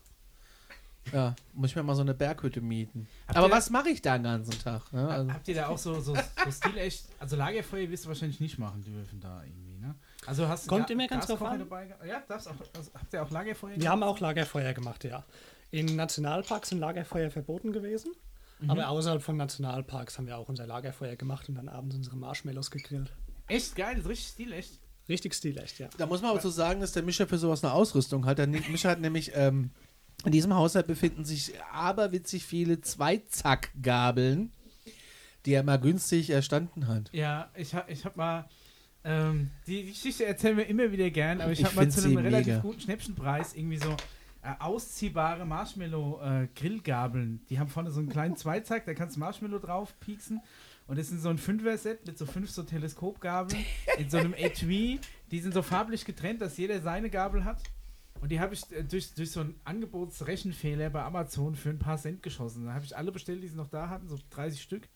ja, muss ich mir mal so eine Berghütte mieten. Habt Aber was mache ich da den ganzen Tag? Ne? Also, Habt ihr da auch so, so, so stilecht, also Lagerfeuer wirst du wahrscheinlich nicht machen dürfen da irgendwie, ne? Also hast du Kommt Ga- immer ganz drauf an. dabei? Ja, darfst auch, also, habt ihr auch Lagerfeuer Wir haben auch Lagerfeuer gemacht, ja. In Nationalparks sind Lagerfeuer verboten gewesen. Mhm. Aber außerhalb von Nationalparks haben wir auch unser Lagerfeuer gemacht und dann abends unsere Marshmallows gegrillt. Echt geil, das ist richtig stilecht. Richtig stilecht, ja. Da muss man aber so sagen, dass der Mischer für sowas eine Ausrüstung hat. Der Mischer hat nämlich, ähm, in diesem Haushalt befinden sich aberwitzig viele Zweizackgabeln, die er mal günstig erstanden hat. Ja, ich hab, ich hab mal, ähm, die Geschichte erzählen wir immer wieder gern, aber ich, Ich habe mal zu einem relativ mega. guten Schnäppchenpreis irgendwie so äh, ausziehbare Marshmallow-Grillgabeln. die haben vorne so einen kleinen Zweizack, da kannst du Marshmallow drauf pieksen. Und das ist so ein Fünfer-Set mit so fünf so Teleskopgabeln in so einem Etui. Die sind so farblich getrennt, dass jeder seine Gabel hat. Und die habe ich äh, durch, durch so einen Angebotsrechenfehler bei Amazon für ein paar Cent geschossen. Da habe ich alle bestellt, die sie noch da hatten, so 30 Stück.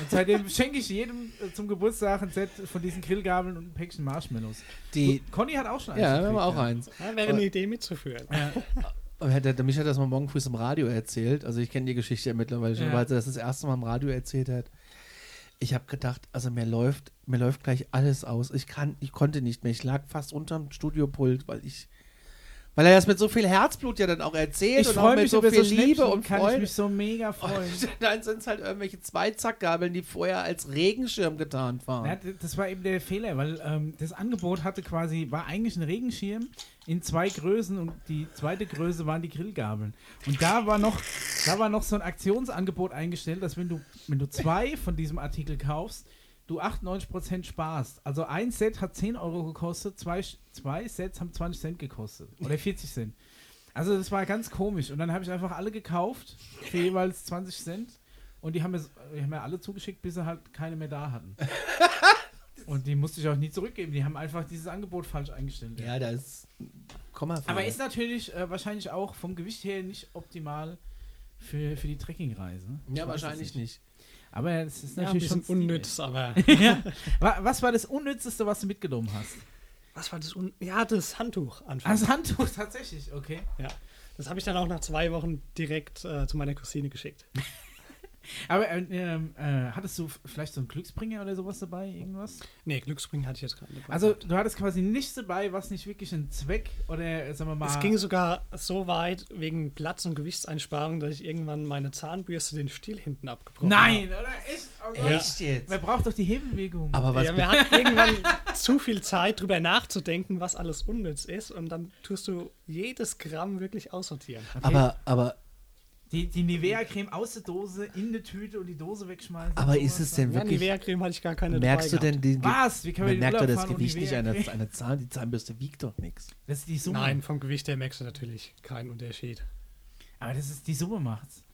Und seitdem schenke ich jedem äh, zum Geburtstag ein Set von diesen Grillgabeln und ein Päckchen Marshmallows. Die, Conny hat auch schon eins ja, wir haben gekriegt, auch eins. ja wäre eine Idee mitzuführen. Ja. Aber der, der Micha hat das mal morgen früh im Radio erzählt. Also ich kenne die Geschichte ja mittlerweile schon, Ja. weil er das das erste Mal im Radio erzählt hat. Ich habe gedacht, also mir läuft, mir läuft gleich alles aus. Ich kann, ich konnte nicht mehr. Ich lag fast unterm Studiopult, weil ich, weil er das mit so viel Herzblut ja dann auch erzählt Ich und auch mit mich so viel so Liebe und kann ich Freude. mich so mega freuen. Und dann sind es halt irgendwelche Zweizackgabeln, die vorher als Regenschirm getarnt waren. Ja, das war eben der Fehler, weil ähm, das Angebot hatte quasi, war eigentlich ein Regenschirm in zwei Größen und die zweite Größe waren die Grillgabeln. Und da war noch, da war noch so ein Aktionsangebot eingestellt, dass wenn du, wenn du zwei von diesem Artikel kaufst, du 98% sparst. Also ein Set hat 10 Euro gekostet, zwei, zwei Sets haben 20 Cent gekostet. Oder 40 Cent. Also das war ganz komisch. Und dann habe ich einfach alle gekauft für jeweils 20 Cent. Und die haben mir, die haben mir alle zugeschickt, bis sie halt keine mehr da hatten. Und die musste ich auch nie zurückgeben. Die haben einfach dieses Angebot falsch eingestellt. Ja, da ist Komma. Aber ist natürlich äh, wahrscheinlich auch vom Gewicht her nicht optimal für, für die Trekkingreise. Ja, wahrscheinlich nicht. Aber es ist Ja, ein natürlich schon unnütz, aber. ja. Wa- Was war das Unnützeste, was du mitgenommen hast? Was war das? Un ja, das Handtuch anfangs. Also Handtuch, tatsächlich, okay. ja. Das habe ich dann auch nach zwei Wochen direkt äh, zu meiner Cousine geschickt. Aber äh, ähm, äh, hattest du vielleicht so einen Glücksbringer oder sowas dabei, irgendwas? Nee, Glücksbringen hatte ich jetzt gerade dabei. Also du hattest quasi nichts dabei, was nicht wirklich einen Zweck oder äh, sagen wir mal. es ging sogar so weit wegen Platz- und Gewichtseinsparung, dass ich irgendwann meine Zahnbürste den Stiel hinten abgebrochen Nein, oder? Echt? Oh. Echt jetzt? Wer braucht doch die Hebelbewegung? Aber habe. was Ja, wir hatten irgendwann zu viel Zeit, drüber nachzudenken, was alles unnütz ist. Und dann tust du jedes Gramm wirklich aussortieren. Okay. Aber, aber, die, die Nivea-Creme aus der Dose in die Tüte und die Dose wegschmeißen. aber ist es denn Ja, wirklich. Nivea-Creme hatte ich gar keine merkst du denn den. Was? Wie kann man merkt doch das Gewicht nicht einer, Nivea-Creme? einer Zahn. Die Zahnbürste wiegt doch nichts. Das ist die. Summe. Nein, vom Gewicht her merkst du natürlich keinen Unterschied. Aber das ist die Summe macht's.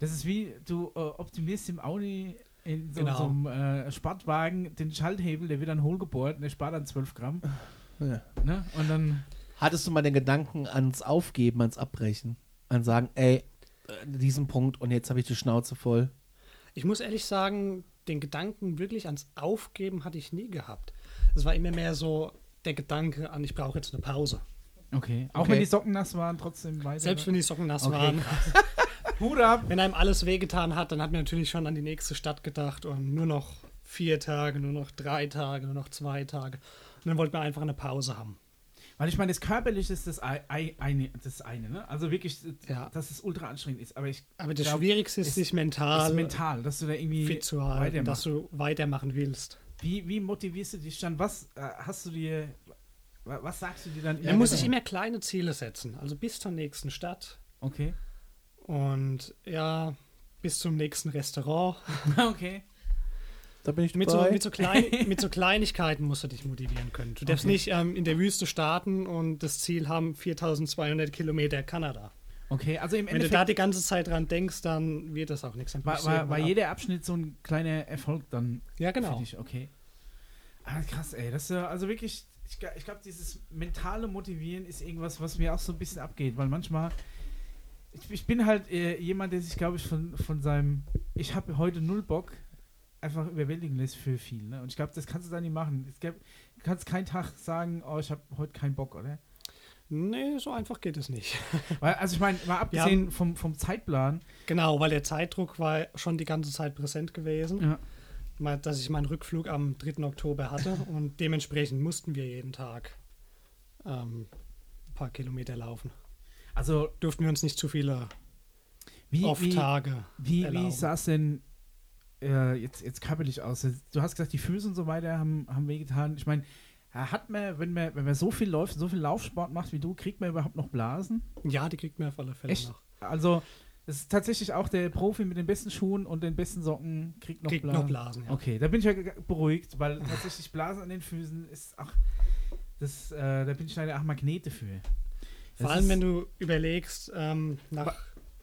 Das ist wie du äh, optimierst im Audi in so, Genau. so einem äh, Sportwagen den Schalthebel, der wird dann hohlgebohrt und der spart dann 12 Gramm. Ja. Ne? Und dann, Hattest du mal den Gedanken ans Aufgeben, ans Abbrechen? An sagen, ey, diesen Punkt und jetzt habe ich die Schnauze voll. Ich muss ehrlich sagen, den Gedanken wirklich ans Aufgeben hatte ich nie gehabt. Es war immer mehr so der Gedanke an, ich brauche jetzt eine Pause. okay. Auch Okay. wenn die Socken nass waren, trotzdem weiter. Selbst wenn die Socken nass Okay, waren. Hut ab. Wenn einem alles wehgetan hat, dann hat man natürlich schon an die nächste Stadt gedacht und nur noch vier Tage, nur noch drei Tage, nur noch zwei Tage. Und dann wollte man einfach eine Pause haben. Weil ich meine, das Körperliche ist das Ei- Ei- eine, das eine, ne? Also wirklich, Ja. dass es ultra anstrengend ist. Aber ich Aber das glaub, Schwierigste ist, sich ist mental mental, dass du da irgendwie fit zu halten, dass du weitermachen willst. Wie, wie motivierst du dich dann? Was äh, hast du dir, wa- was sagst du dir dann? Man muss sich immer kleine Ziele setzen. Also bis zur nächsten Stadt Okay. und ja, bis zum nächsten Restaurant. okay. Da bin ich Mit so, mit, so klein, mit so Kleinigkeiten musst du dich motivieren können. Du darfst Okay. nicht ähm, in der Wüste starten und das Ziel haben 4200 Kilometer Kanada. Okay, also im Wenn du da Endeffekt die ganze Zeit dran denkst, dann wird das auch nichts. Dann war, war, war jeder Abschnitt so ein kleiner Erfolg dann Ja, genau. dich, okay. Ah, krass, ey. Das ist ja, also wirklich, ich, ich glaube, dieses mentale Motivieren ist irgendwas, was mir auch so ein bisschen abgeht, weil manchmal, ich, ich bin halt äh, jemand, der sich, glaube ich, von, von seinem, ich habe heute null Bock, einfach überwältigen lässt für viel. Ne? Und ich glaube, das kannst du da nicht machen. Es gab, du kannst keinen Tag sagen, oh, ich habe heute keinen Bock, oder? Nee, so einfach geht es nicht. Weil, also ich meine, mal abgesehen vom, vom Zeitplan, Genau, weil der Zeitdruck war schon die ganze Zeit präsent gewesen. ja, Mal, Dass ich meinen Rückflug am 3. Oktober hatte und dementsprechend mussten wir jeden Tag ähm, ein paar Kilometer laufen. also Durften wir uns nicht zu viele wie, oft wie, Wie, wie sah es denn äh, jetzt, jetzt körperlich aus? Du hast gesagt, die Füße und so weiter haben, haben wehgetan. Ich meine, hat man, wenn man, wenn man so viel läuft, so viel Laufsport macht wie du, kriegt man überhaupt noch Blasen? Ja, die kriegt man auf alle Fälle Echt? noch. Also, es ist tatsächlich auch der Profi mit den besten Schuhen und den besten Socken kriegt noch kriegt Blasen. noch Blasen, ja. Okay, da bin ich ja beruhigt, weil tatsächlich Blasen an den Füßen ist ach, das, äh, da bin ich leider auch Magnete für. Vor Das allem, ist- wenn du überlegst, ähm, nach,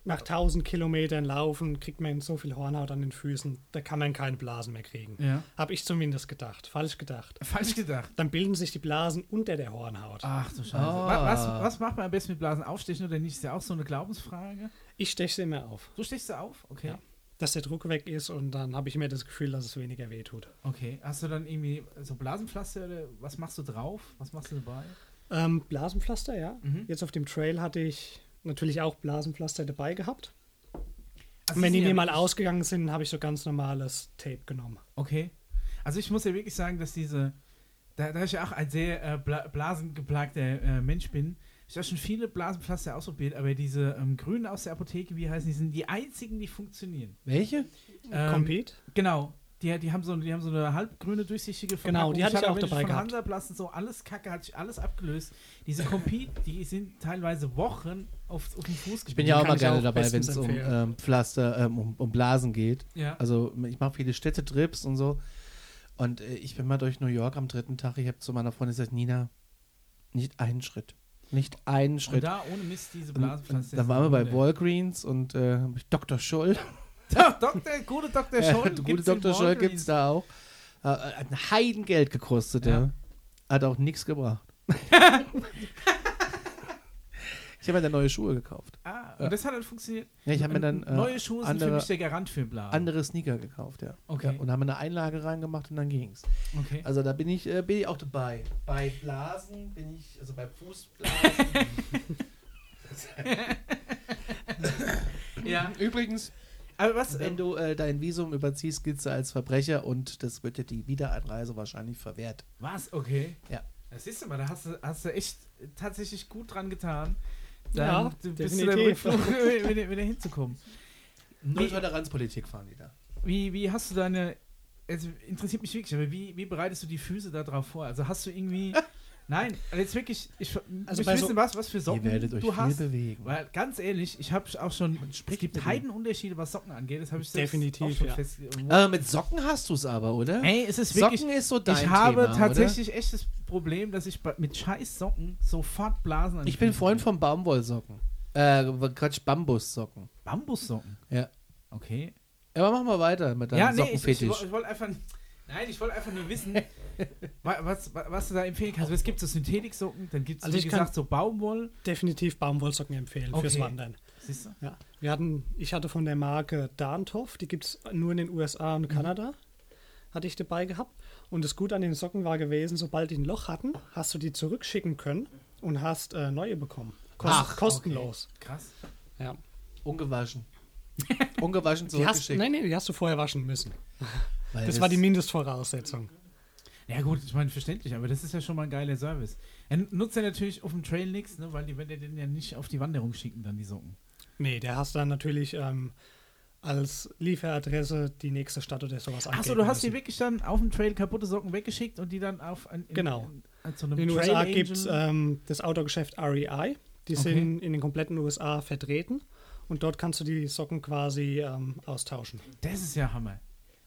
nach 1000 Kilometern Laufen kriegt man so viel Hornhaut an den Füßen, da kann man keine Blasen mehr kriegen. Ja, Habe ich zumindest gedacht. Falsch gedacht. falsch gedacht. Dann bilden sich die Blasen unter der Hornhaut. Ach du Scheiße. Wa- Was, was macht man am besten mit Blasen? Aufstechen oder nicht? Ist ja auch so eine Glaubensfrage. Ich steche sie immer auf, So stehst du auf? Okay. Ja. dass der Druck weg ist und dann habe ich immer das Gefühl, dass es weniger weh tut. Okay. Hast du dann irgendwie so Blasenpflaster oder was machst du drauf? Was machst du dabei? Ähm, Blasenpflaster, ja. Mhm. Jetzt auf dem Trail hatte ich natürlich auch Blasenpflaster dabei gehabt. Also Und wenn die ja mir mal wirklich- ausgegangen sind, habe ich so ganz normales Tape genommen. Okay. Also ich muss ja wirklich sagen, dass diese, da, da ich ja auch ein sehr äh, bla blasengeplagter äh, Mensch bin, ich habe schon viele Blasenpflaster ausprobiert, aber diese ähm, grünen aus der Apotheke, wie heißen die, sind die einzigen, die funktionieren. Welche? Ähm, Compete? Genau. Die, die, haben so, die haben so eine halbgrüne, durchsichtige Genau, die hatte ich aber auch dabei von gehabt. Hansaplast und so alles Kacke hat sich alles abgelöst. Diese Compete, die sind teilweise Wochen auf, auf dem Fuß Ich bin ja auch mal ich gerne auch dabei, wenn es um ähm, Pflaster, ähm, um, um Blasen geht. Ja. Also ich mache viele Städtetrips und so. Und äh, ich bin mal durch New York am dritten Tag. Ich habe zu meiner Freundin gesagt, Nina, nicht einen Schritt. Nicht einen Und Schritt. da ohne Mist diese Und, Blasenpflaster. und dann waren wir bei Walgreens und äh, ich Dr. Scholl. Doch, Doktor, gute Dr. Äh, Scholl. gute gibt's in Dr. Scholl gibt es da auch. Äh, hat ein Heidengeld gekostet, ja. Ja. Hat auch nichts gebracht. ich habe mir dann neue Schuhe gekauft. Ah, und Ja. das hat dann funktioniert. Ja, ich habe mir dann äh, Neue Schuhe sind andere- für mich der Garant für Blasen. andere Sneaker gekauft, ja. Okay. ja. Und haben eine Einlage reingemacht und dann ging's. Okay. Also da bin ich, äh, bin ich auch dabei. Bei Blasen bin ich, also bei Fußblasen. ja. Übrigens, Aber was, wenn ähm, du äh, dein Visum überziehst, giltst du als Verbrecher und das wird dir die Wiedereinreise wahrscheinlich verwehrt. was? Okay. Ja. Das siehst du mal, da hast du, hast du echt tatsächlich gut dran getan. Ja, Dann du bist du definitiv. Rückflug wieder, wieder hinzukommen. Nur Wie, Toleranzpolitik fahren die da. wie, wie hast du deine. Also interessiert mich wirklich, aber wie, wie bereitest du die Füße da drauf vor? Also hast du irgendwie. Nein, also jetzt wirklich. Ich, Also ich wissen, so- was, was für Socken Ihr werdet euch du viel hast. bewegen. Weil ganz ehrlich, ich habe auch schon. Es gibt. Heidenunterschiede, was Socken angeht. Das habe ich selbst Definitiv, auch schon ja. fest. Äh, mit Socken hast du es aber, oder? Ey, es ist wirklich. Socken ist so dein ich habe Thema, tatsächlich echt das Problem, dass ich mit scheiß Socken sofort Blasen an Oder? Ich bin Freund von Baumwollsocken. Äh, Quatsch, Bambussocken. Bambussocken. Ja. Okay. Aber machen wir weiter mit deinem Ja, nee, ich, ich, Sockenfetisch. woll- ich wollte einfach. Nein, ich wollte einfach nur wissen, Wa- was, wa- was du da empfehlen kannst, es gibt so Synthetiksocken, dann gibt es, Also wie gesagt, so Baumwoll. Definitiv Baumwollsocken empfehlen fürs Okay. Wandern. Siehst du? Ja. Wir hatten, ich hatte von der Marke Darntoff, die gibt es nur in den USA und Kanada, hatte ich dabei gehabt. Und das Gute an den Socken war gewesen, sobald die ein Loch hatten, hast du die zurückschicken können und hast äh, neue bekommen. Kost, Ach, kostenlos. Krass. Ja. Ungewaschen. Ungewaschen Die hast, zurückgeschickt. nein, nein, die hast du vorher waschen müssen. Weil Das war die Mindestvoraussetzung. Ja gut, ich meine, verständlich, aber das ist ja schon mal ein geiler Service. Er nutzt ja natürlich auf dem Trail nichts, ne, weil die werden ja den ja nicht auf die Wanderung schicken, dann die Socken. Nee, der hast dann natürlich ähm, als Lieferadresse die nächste Stadt oder sowas Achso, du hast die wirklich dann auf dem Trail kaputte Socken weggeschickt und die dann auf ein, in, Genau. in, zu einem In den Trail USA gibt es ähm, das Autogeschäft REI. Die Okay. sind in den kompletten USA vertreten. Und dort kannst du die Socken quasi ähm, austauschen. Das ist ja Hammer.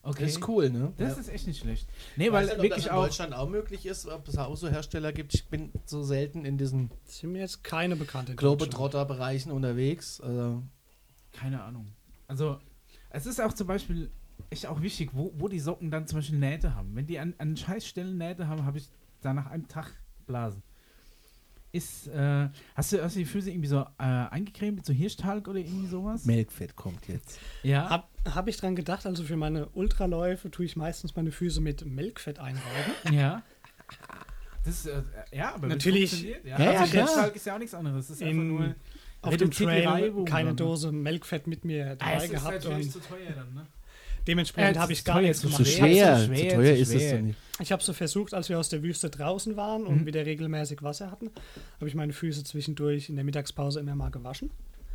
Okay. Das ist cool, ne? Das Ja. ist echt nicht schlecht. Nee, Ich weil weiß nicht, ob wirklich das in auch. Deutschland auch möglich ist, ob es auch so Hersteller gibt. Ich bin so selten in diesen sind mir jetzt keine bekannte. in Deutschland. Globetrotter-Bereichen unterwegs. Also, Keine Ahnung. Also, es ist auch zum Beispiel echt auch wichtig, wo, wo die Socken dann zum Beispiel Nähte haben. Wenn die an, an Scheißstellen Nähte haben, habe ich da nach einem Tag Blasen. Ist, äh, hast du, hast du die Füße irgendwie so äh, eingecremt mit so Hirschtalg oder irgendwie sowas? Melkfett kommt jetzt. Ja. Hab, hab ich dran gedacht, also für meine Ultraläufe tue ich meistens meine Füße mit Melkfett einreiben. Ja. Das, äh, ja, aber Natürlich- Ja, Ja, ja, also klar. Hirschtalg ist ja auch nichts anderes. Das ist einfach In- nur. Auf dem Trail keine ne? Dose Melkfett mit mir Ah, dabei ist gehabt natürlich und zu teuer dann, ne? dementsprechend Ja, habe ich ist gar teuer, nichts zu Zu gemacht. schwer, schwer, zu schwer, teuer zu ist es schwer. doch nicht. Ich habe so versucht, als wir aus der Wüste draußen waren und Mhm. wieder regelmäßig Wasser hatten, habe ich meine Füße zwischendurch in der Mittagspause immer mal gewaschen,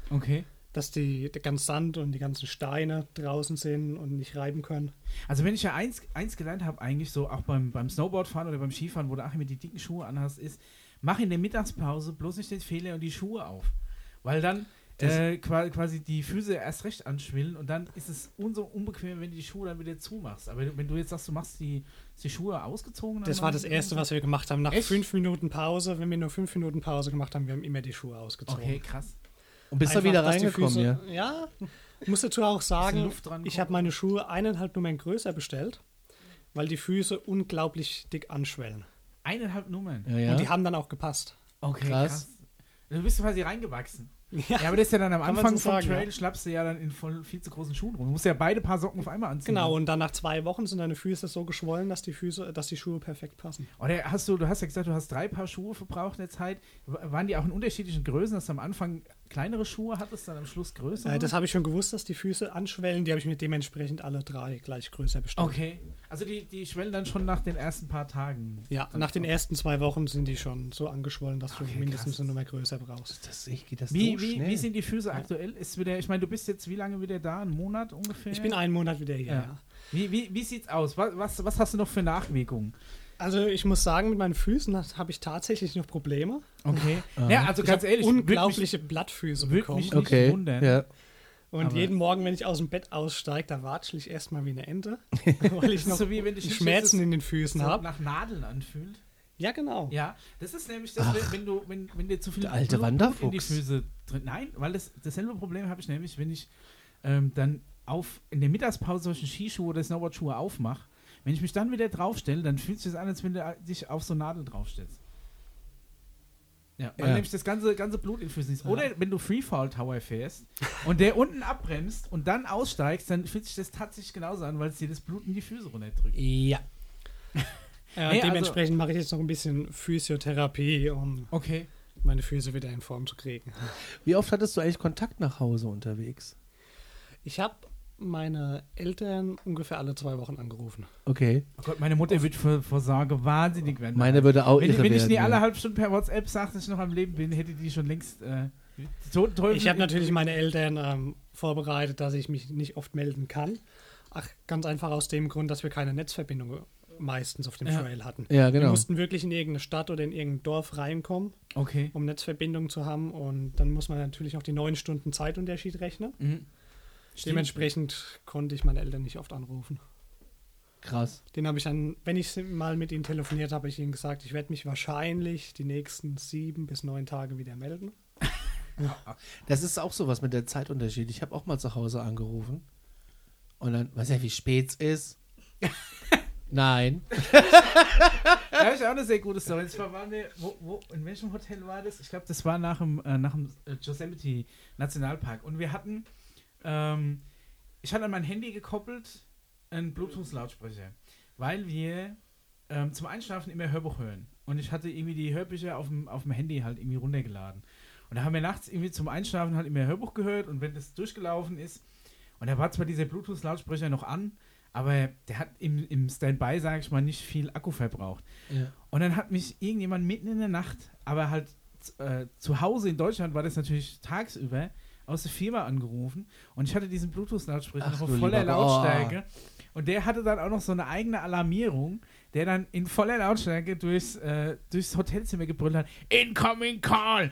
Okay. dass die, der ganze Sand und die ganzen Steine draußen sind und nicht reiben können. Also wenn ich ja eins, eins gelernt habe, eigentlich so auch beim, beim Snowboardfahren oder beim Skifahren, wo du auch immer die dicken Schuhe anhast, ist, mach in der Mittagspause bloß nicht den Fehler und die Schuhe auf. Weil dann äh, qua- quasi die Füße erst recht anschwillen und dann ist es umso unbequem, wenn du die Schuhe dann wieder zumachst. Aber wenn du jetzt sagst, du machst die, die Schuhe ausgezogen, dann Das war das Erste, was wir gemacht haben. Nach Echt? fünf Minuten Pause, wenn wir nur fünf Minuten Pause gemacht haben, wir haben immer die Schuhe ausgezogen. Okay, krass. Und bist du wieder reingekommen, Füße- ja? Ja, ich muss dazu auch sagen, ich habe meine Schuhe eineinhalb Nummern größer bestellt, weil die Füße unglaublich dick anschwellen. Eineinhalb Nummern. Ja, ja. Und die haben dann auch gepasst. Okay, Krass. krass. Du bist quasi reingewachsen. Ja, Ja, aber das ist ja dann am Anfang so vom sagen, Trail, ja. schlappst du ja dann in voll, viel zu großen Schuhen rum. Du musst ja beide Paar Socken auf einmal anziehen. genau. Und dann nach zwei Wochen sind deine Füße so geschwollen, dass die Füße, dass die Schuhe perfekt passen. Oder hast du, du hast ja gesagt, du hast drei Paar Schuhe verbraucht in der Zeit. Waren die auch in unterschiedlichen Größen, dass du am Anfang kleinere Schuhe hattest, dann am Schluss größere? Äh, das habe ich schon gewusst, dass die Füße anschwellen. Die habe ich mir dementsprechend alle drei gleich größer bestellt. okay. Also die, die schwellen dann schon nach den ersten paar Tagen. Ja, nach den ersten zwei Wochen sind die schon so angeschwollen, dass du Okay, mindestens krass. eine Nummer größer brauchst. Das, ich, geht das Wie, so wie, schnell? wie sind die Füße aktuell? Ist wieder, ich meine, du bist jetzt wie lange wieder da? Ein Monat ungefähr? Ich bin einen Monat wieder hier. Ja. Ja. Wie, wie, wie sieht's aus? Was, was, was hast du noch für Nachwirkungen? Also ich muss sagen, mit meinen Füßen habe ich tatsächlich noch Probleme. Okay. Ja, also Ich ganz ehrlich, unglaubliche Blattfüße mich, würd bekommen. mich nicht Okay, wundern. ja. Und Aber- jeden Morgen, wenn ich aus dem Bett aussteige, da watschel ich erstmal wie eine Ente, weil ich noch so wie wenn dich Schmerzen in den so Füßen habe. nach Nadeln anfühlt. Ja, genau. Ja, das ist nämlich das, wenn, wenn du, wenn, wenn dir zu viel alte Blut in die. Füße drin. Nein, weil das dasselbe Problem habe ich nämlich, wenn ich ähm, dann auf in der Mittagspause solche Skischuhe oder Snowboardschuhe aufmache. Wenn ich mich dann wieder draufstelle, dann fühlt sich das an, als wenn du dich auf so Nadeln draufstellst. Ja, weil Ja. nämlich das ganze, ganze Blut in den Füßen ist. Oder wenn du Freefall Tower fährst und der unten abbremst und dann aussteigst, dann fühlt sich das tatsächlich genauso an, weil es dir das Blut in die Füße runterdrückt. Ja. Äh, Nee, also- dementsprechend mache ich jetzt noch ein bisschen Physiotherapie, um Okay. meine Füße wieder in Form zu kriegen. Wie oft hattest du eigentlich Kontakt nach Hause unterwegs? Ich habe meine Eltern ungefähr alle zwei Wochen angerufen. Okay. Oh Gott, meine Mutter wird vor, vor Sorge wahnsinnig werden. Meine würde auch wenn, irre wenn ich werden. nie ja. alle halb Stunden per WhatsApp sage, dass ich noch am Leben bin, hätte die schon längst äh, Totenteufel- Ich habe natürlich meine Eltern ähm, vorbereitet, dass ich mich nicht oft melden kann. Ach, ganz einfach aus dem Grund, dass wir keine Netzverbindung meistens auf dem Ja. Trail hatten. Ja, Wir genau. mussten wirklich in irgendeine Stadt oder in irgendein Dorf reinkommen, Okay. um Netzverbindung zu haben. Und dann muss man natürlich noch die neun Stunden Zeitunterschied rechnen. Mhm. Stimmt. Dementsprechend konnte ich meine Eltern nicht oft anrufen. Krass. Den habe ich dann, wenn ich mal mit ihnen telefoniert habe, habe ich ihnen gesagt, ich werde mich wahrscheinlich die nächsten sieben bis neun Tage wieder melden. Das ist auch sowas mit der Zeitunterschied. Ich habe auch mal zu Hause angerufen. Und dann, weiß ja, wie spät es ist. Nein. Da habe ich auch eine sehr gute Story. Zwar waren wir, wo, wo, in welchem Hotel war das? Ich glaube, das war nach dem, äh, nach dem äh, Yosemite Nationalpark. Und wir hatten, ähm, ich hatte an mein Handy gekoppelt einen Bluetooth-Lautsprecher, weil wir ähm, zum Einschlafen immer Hörbuch hören. Und ich hatte irgendwie die Hörbücher auf dem, auf dem Handy halt irgendwie runtergeladen. Und da haben wir nachts irgendwie zum Einschlafen halt immer Hörbuch gehört und wenn das durchgelaufen ist, und da war zwar dieser Bluetooth-Lautsprecher noch an, aber der hat im, im Standby, sage ich mal, nicht viel Akku verbraucht. Ja. Und dann hat mich irgendjemand mitten in der Nacht, aber halt äh, zu Hause in Deutschland war das natürlich tagsüber, aus der Firma angerufen und ich hatte diesen Bluetooth-Lautsprecher noch voller lieber. Lautstärke und der hatte dann auch noch so eine eigene Alarmierung, der dann in voller Lautstärke durchs, äh, durchs Hotelzimmer gebrüllt hat, Incoming Call!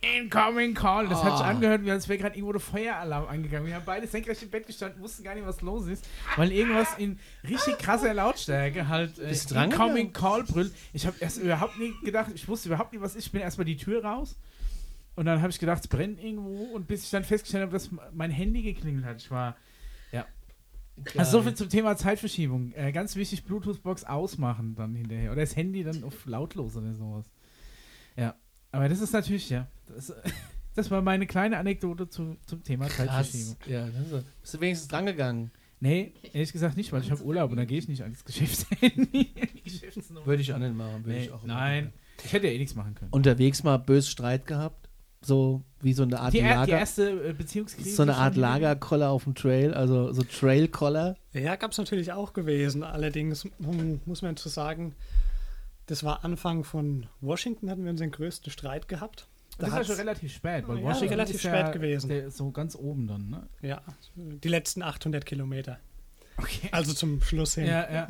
Incoming Call! Das hat sich Ah. angehört, wie als wäre gerade irgendwo der Feueralarm angegangen. Wir haben beide senkrecht im Bett gestanden, wussten gar nicht, was los ist, weil irgendwas in richtig krasser Lautstärke halt äh, Incoming Call brüllt. Ich habe erst überhaupt nie gedacht, ich wusste überhaupt nicht, was ist. Ich bin erstmal die Tür raus und dann habe ich gedacht, es brennt irgendwo und bis ich dann festgestellt habe, dass mein Handy geklingelt hat. Ich war also so viel zum Thema Zeitverschiebung. Äh, ganz wichtig, Bluetooth-Box ausmachen dann hinterher. Oder das Handy dann auf lautlos oder sowas. Ja. Aber das ist natürlich, ja. Das, das war meine kleine Anekdote zu, zum Thema Zeitverschiebung. Krass. Ja, das ist, bist du wenigstens drangegangen? Nee, ehrlich gesagt nicht, weil ich habe Urlaub und dann gehe ich nicht ans Geschäftshandy. Würde ich auch nicht machen. Würde Nee, ich auch nein, ich hätte ja eh nichts machen können. Unterwegs mal bös Streit gehabt. So wie so eine Art Die, er- die Lager. erste äh, Beziehungskrise. so eine Art Lagerkoller auf dem Trail, also so Trail-Koller. Ja, gab es natürlich auch gewesen. Allerdings muss man zu sagen, das war Anfang von Washington, hatten wir unseren größten Streit gehabt. Das ist ja schon relativ spät, weil Ja, Washington relativ ist spät ja gewesen. Der, so ganz oben dann, ne? ja, die letzten 800 Kilometer. Okay. Also zum Schluss hin. Ja, ja.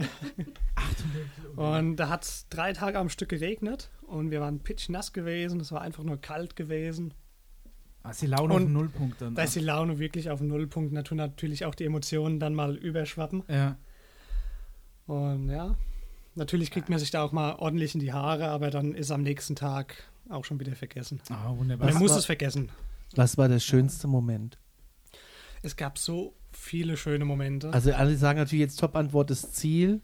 800 Kilometer. Und da hat es drei Tage am Stück geregnet und wir waren pitchnass gewesen. Es war einfach nur kalt gewesen. Ah, ist die Laune auf Und dem Nullpunkt dann. Da ist die Laune wirklich auf dem Nullpunkt. Da tun natürlich auch die Emotionen dann mal überschwappen. ja. Und ja, natürlich kriegt man sich da auch mal ordentlich in die Haare, aber dann ist am nächsten Tag auch schon wieder vergessen. Ah, wunderbar. Man muss war- es vergessen. Was war der schönste Moment? Es gab so viele schöne Momente. Also alle sagen natürlich jetzt Top-Antwort ist Ziel.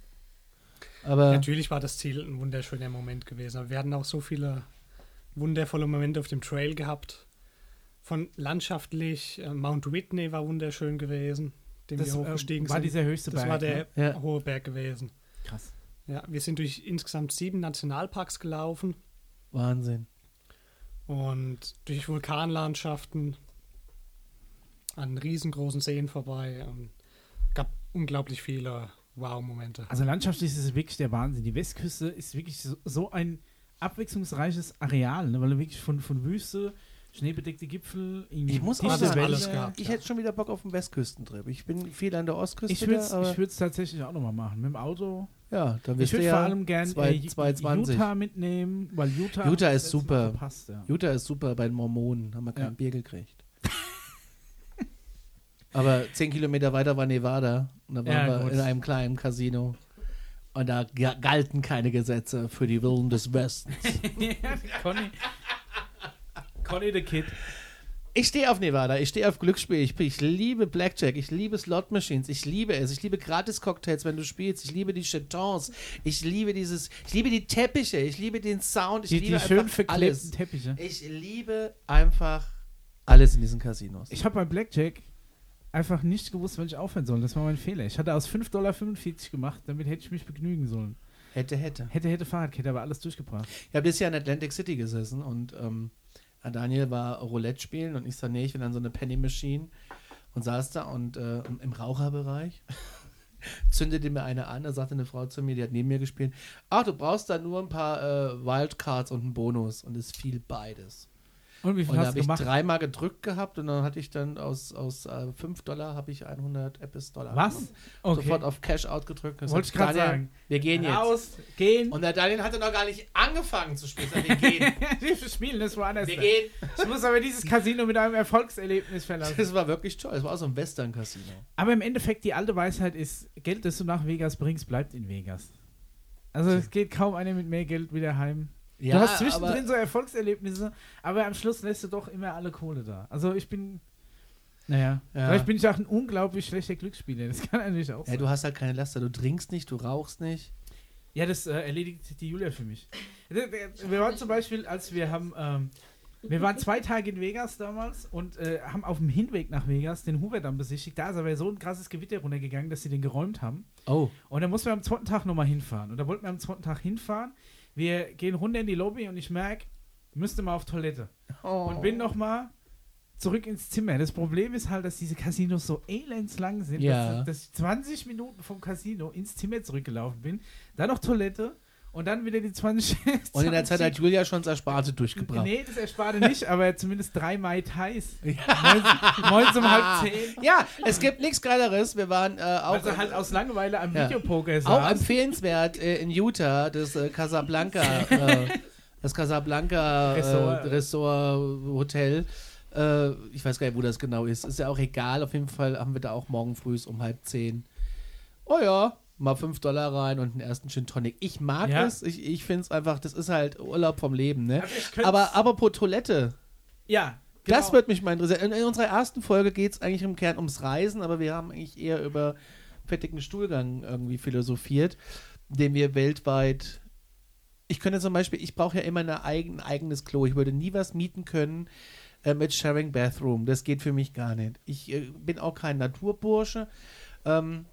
Aber Natürlich war das Ziel ein wunderschöner Moment gewesen. Aber wir hatten auch so viele wundervolle Momente auf dem Trail gehabt. Von landschaftlich, äh, Mount Whitney war wunderschön gewesen, den das wir äh, hochgestiegen war sind. dieser höchste das Berg. war der Ne? Ja. hohe Berg gewesen. Krass. Ja, wir sind durch insgesamt sieben Nationalparks gelaufen Wahnsinn. und durch Vulkanlandschaften an riesengroßen Seen vorbei. Und gab unglaublich viele Wow-Momente. Also landschaftlich ist es wirklich der Wahnsinn. Die Westküste ist wirklich so, so ein abwechslungsreiches Areal, ne? weil du wirklich von, von Wüste, schneebedeckte Gipfel, irgendwie Ich muss sagen, Wälder- alles gehabt. Ich hätte schon wieder Bock auf einen Westküstentrip. Ich bin viel an der Ostküste, Ich würde es tatsächlich auch nochmal machen. Mit dem Auto. ja, da Ich wirst du würde ja vor allem gerne zwei- äh, 220. Utah mitnehmen, weil Utah, Utah ist super. Verpasst, ja. Utah ist super bei den Mormonen, haben wir kein Ja. Bier gekriegt. Aber zehn Kilometer weiter war Nevada und da waren Ja, wir gut. in einem kleinen Casino. Und da ga- galten keine Gesetze für die Willen des Westens. Conny. Conny the Kid. Ich stehe auf Nevada, ich stehe auf Glücksspiel, ich, ich liebe Blackjack, ich liebe Slot Machines, ich liebe es, ich liebe Gratis-Cocktails, wenn du spielst, ich liebe die Chatons, ich liebe dieses, ich liebe die Teppiche, ich liebe den Sound, ich Die, liebe die schön alles. Teppiche. Ich liebe einfach alles in diesen Casinos. Ich habe bei Blackjack einfach nicht gewusst, wann ich aufhören soll. Das war mein Fehler. Ich hatte aus 5,45 Dollar gemacht, damit hätte ich mich begnügen sollen. hätte, hätte. Hätte, hätte Fahrradkette, aber alles durchgebracht. Ich habe dieses Jahr in Atlantic City gesessen und ähm, Daniel war Roulette spielen und ich sah, nee, ich will dann so eine Penny Machine und saß da und äh, im Raucherbereich zündete mir eine an, da sagte eine Frau zu mir, die hat neben mir gespielt, ach, du brauchst da nur ein paar äh, Wildcards und einen Bonus und es fiel beides. Und wie viel Und hast habe du ich gemacht? dreimal gedrückt gehabt und dann hatte ich dann aus, aus äh, 5 Dollar habe ich 100 Epis Dollar. Was? Okay. Sofort auf Cash out gedrückt. Wollte ich gerade sagen. Wir gehen jetzt. Raus, gehen. Und der Daniel hatte noch gar nicht angefangen zu spielen. Ich Wir gehen. wir spielen das woanders. Wir gehen. Ich muss aber dieses Casino mit einem Erfolgserlebnis verlassen. Das war wirklich toll. Es war auch so ein Western-Casino. Aber im Endeffekt, die alte Weisheit ist, Geld, das du nach Vegas bringst, bleibt in Vegas. Also es geht kaum einer mit mehr Geld wieder heim. Ja, du hast zwischendrin so Erfolgserlebnisse, aber am Schluss lässt du doch immer alle Kohle da. Also ich bin, Naja. Ja. Vielleicht bin ich auch ein unglaublich schlechter Glücksspieler. Das kann natürlich auch Ja, sein. du hast halt keine Laster, du trinkst nicht, du rauchst nicht. Ja, das äh, erledigt die Julia für mich. Wir waren zum Beispiel, als wir haben, ähm, wir waren zwei Tage in Vegas damals und äh, haben auf dem Hinweg nach Vegas den Hoover-Damm besichtigt. Da ist aber so ein krasses Gewitter runtergegangen, dass sie den geräumt haben. Oh. Und dann mussten wir am zweiten Tag nochmal hinfahren. Und da wollten wir am zweiten Tag hinfahren. Wir gehen runter in die Lobby und ich merke, müsste mal auf Toilette. Und bin nochmal zurück ins Zimmer. Das Problem ist halt, dass diese Casinos so elendslang sind, Ja. dass, dass ich 20 Minuten vom Casino ins Zimmer zurückgelaufen bin, dann noch Toilette und dann wieder die 20 Und in der Zeit hat Julia schon das Ersparte durchgebracht. Nee, das ersparte nicht, aber zumindest drei Mai Thais. Morgens um halb zehn. Ja, es gibt nichts Geileres. Wir waren äh, auch, Also halt aus Langeweile am Ja. Videopoker auch saß. empfehlenswert äh, in Utah, das äh, Casablanca, äh, das Casablanca äh, Resort Hotel. Äh, ich weiß gar nicht, wo das genau ist. Ist ja auch egal. Auf jeden Fall haben wir da auch morgen früh um halb zehn. Oh ja, mal 5 Dollar rein und einen ersten Gin Tonic. Ich mag Ja. es. Ich, ich finde es einfach, das ist halt Urlaub vom Leben, ne? Also Aber apropos Toilette, ja, genau. das wird mich mal interessieren. In, in unserer ersten Folge geht es eigentlich im Kern ums Reisen, aber wir haben eigentlich eher über fettigen Stuhlgang irgendwie philosophiert, den wir weltweit. Ich könnte zum Beispiel, ich brauche ja immer eine eigen, ein eigenes Klo. Ich würde nie was mieten können äh, mit Sharing Bathroom. Das geht für mich gar nicht. Ich äh, bin auch kein Naturbursche. Ähm,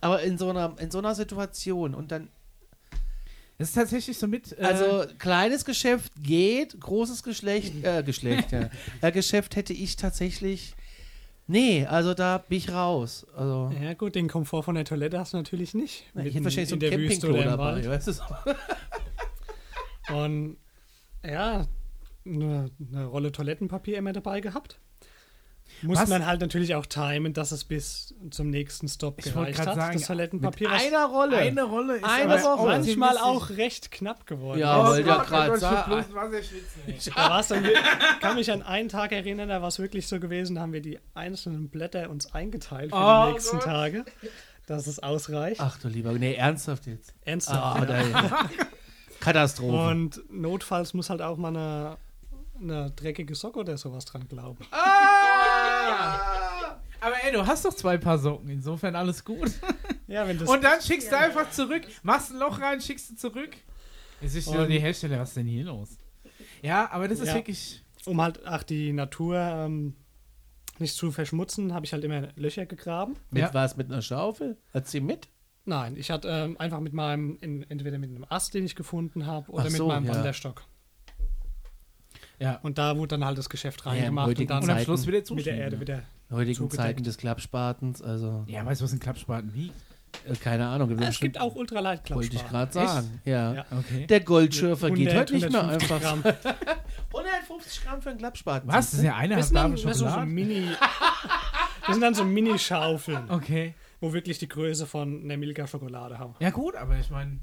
aber in so einer, in so einer Situation und dann Das ist tatsächlich so mit. Äh, also kleines Geschäft geht, großes Geschlecht, äh, Geschlecht, ja. Äh, Geschäft hätte ich tatsächlich. Nee, also da bin ich raus. Also Ja gut, den Komfort von der Toilette hast du natürlich nicht. ich hätte wahrscheinlich so ein in der Wüste Campingklo dabei, weißt du? so. Und ja, eine, eine Rolle Toilettenpapier immer dabei gehabt. Muss Was? man halt natürlich auch timen, dass es bis zum nächsten Stop Ich wollte gereicht hat. sagen, das Toilettenpapier Mit einer Rolle. eine Rolle ist Eine aber Woche. manchmal auch recht knapp geworden. Ja, wollte ja will sagen. Da war's dann, ich kann mich an einen Tag erinnern, da war es wirklich so gewesen, da haben wir die einzelnen Blätter uns eingeteilt für Oh die nächsten Gott. Tage, dass es ausreicht. Ach du lieber, nee, ernsthaft jetzt. Ernsthaft. Ah, da, Katastrophe. Und notfalls muss halt auch mal eine, eine dreckige Socke oder sowas dran glauben. Aber ey, du hast doch zwei Paar Socken, insofern alles gut. Ja, wenn das Und dann schickst du einfach zurück, machst ein Loch rein, schickst du zurück. Jetzt ist nur die Hersteller, was ist denn hier los? Ja, aber das ist Ja. wirklich. um halt auch die Natur ähm, nicht zu verschmutzen, habe ich halt immer Löcher gegraben. mit Ja. was? Mit einer Schaufel? Hat sie mit? Nein, ich hatte ähm, einfach mit meinem, in, entweder mit einem Ast, den ich gefunden habe, oder Ach mit so, meinem ja. Wanderstock. Ja. Und da wurde dann halt das Geschäft Ja, reingemacht und heutigen dann Und am Zeiten- Schluss wieder mit der Erde ja. wieder. In heutigen Zugedeckt. Zeiten des Klappspartens, also Ja, weißt du, was ein Klappspaten wiegt? äh, keine Ahnung. Es gibt auch ultralight Wollte ich gerade sagen. Ja. Ja. Okay. Der Goldschürfer geht 100, heute nicht mehr 150 einfach. Gramm. 150 Gramm für einen Klappspaten. Was? Das ist ja eine Das sind, das, so. Mini, das sind dann so Mini-Schaufeln, Okay. wo wirklich die Größe von einer Milka-Schokolade haben. Ja, gut, aber ich meine.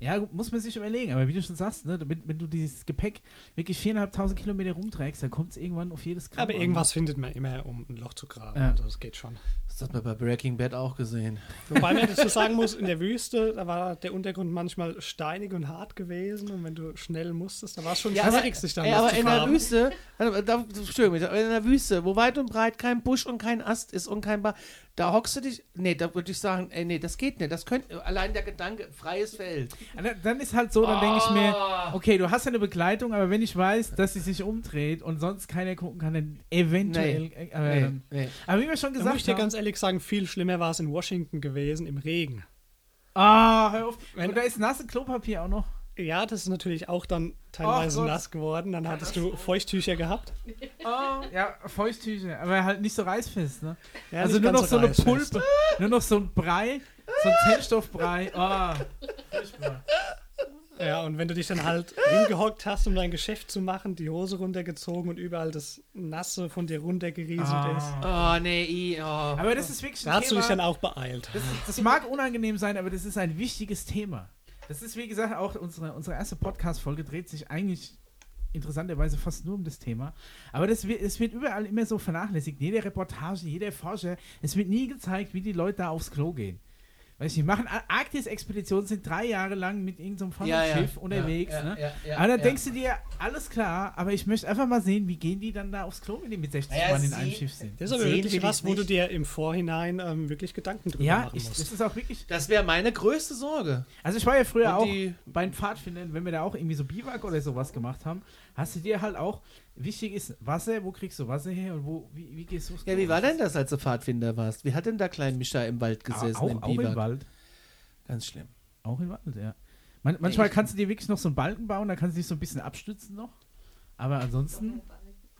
Ja, muss man sich überlegen. Aber wie du schon sagst, ne, wenn, wenn du dieses Gepäck wirklich 4.500 Kilometer rumträgst, dann kommt es irgendwann auf jedes Gramm. Aber an. irgendwas findet man immer, um ein Loch zu graben. Ja. Also das geht schon. Das hat man bei Breaking Bad auch gesehen. Wobei man dazu sagen muss, in der Wüste, da war der Untergrund manchmal steinig und hart gewesen und wenn du schnell musstest, da war es schon Ja, aber- schwierig, sich dann Ey, aber zu in der. Wüste, da, Entschuldigung, in der Wüste, wo weit und breit kein Busch und kein Ast ist und kein Bar, da hockst du dich, nee, da würde ich sagen, ey, nee, das geht nicht, das könnte, allein der Gedanke, freies Feld. Dann- Dann ist halt so, dann denke ich mir, Ah. okay, du hast ja eine Begleitung, aber wenn ich weiß, dass sie sich umdreht und sonst keiner gucken kann, dann eventuell. Nee. äh, aber, Nee, dann, nee. aber wie wir schon gesagt haben. Ehrlich sagen, viel schlimmer war es in Washington gewesen, im Regen. Ah, hör auf. Wenn- und da ist nasse Klopapier auch noch. Ja, das ist natürlich auch dann teilweise Gott. nass geworden. Dann hattest du Feuchttücher gehabt. Oh, ja, Feuchttücher, aber halt nicht so reißfest, ne? Ja, also nur noch so eine. Pulpe, nur noch so ein Brei, so ein Zellstoffbrei. Furchtbar. Ja, und wenn du dich dann halt hingehockt hast, um dein Geschäft zu machen, die Hose runtergezogen und überall das Nasse von dir runtergerieselt ist. Ah. Oh, nee, i, oh. Aber das ist wirklich ein Da hast du dich dann auch beeilt. das, das mag unangenehm sein, aber das ist ein wichtiges Thema. Das ist, wie gesagt, auch unsere, unsere erste Podcast-Folge dreht sich eigentlich interessanterweise fast nur um das Thema. Aber das wird, es wird überall immer so vernachlässigt. Jede Reportage, jeder Forscher, es wird nie gezeigt, wie die Leute da aufs Klo gehen. Weiß nicht, machen Ar- Arktis-Expeditionen, sind drei Jahre lang mit irgendeinem so Ja, ja. Unterwegs. Ja, ja, ne? ja, ja, aber dann ja. denkst du dir, alles klar, aber ich möchte einfach mal sehen, wie gehen die dann da aufs Klo, wenn die mit 60 Ja, Mann in einem Schiff sind. Das ist aber Sehen wirklich was, wo du dir im Vorhinein ähm, wirklich Gedanken drüber Ja, machen ich, musst. das ist auch wirklich. Das wäre meine größte Sorge. Also ich war ja früher auch bei den Pfadfindern, wenn wir da auch irgendwie so Biwak oder sowas gemacht haben, hast du dir halt auch, wichtig ist Wasser, wo kriegst du Wasser her und wo, wie, wie gehst du Ja, wie war denn das, als du Pfadfinder warst? Wie hat denn da Klein Mischa im Wald gesessen, auch, im auch im? Wald. Ganz schlimm. Auch im Wald, ja. Man, manchmal kannst du dir wirklich noch so einen Balken bauen, da kannst du dich so ein bisschen abstützen noch. Aber ansonsten,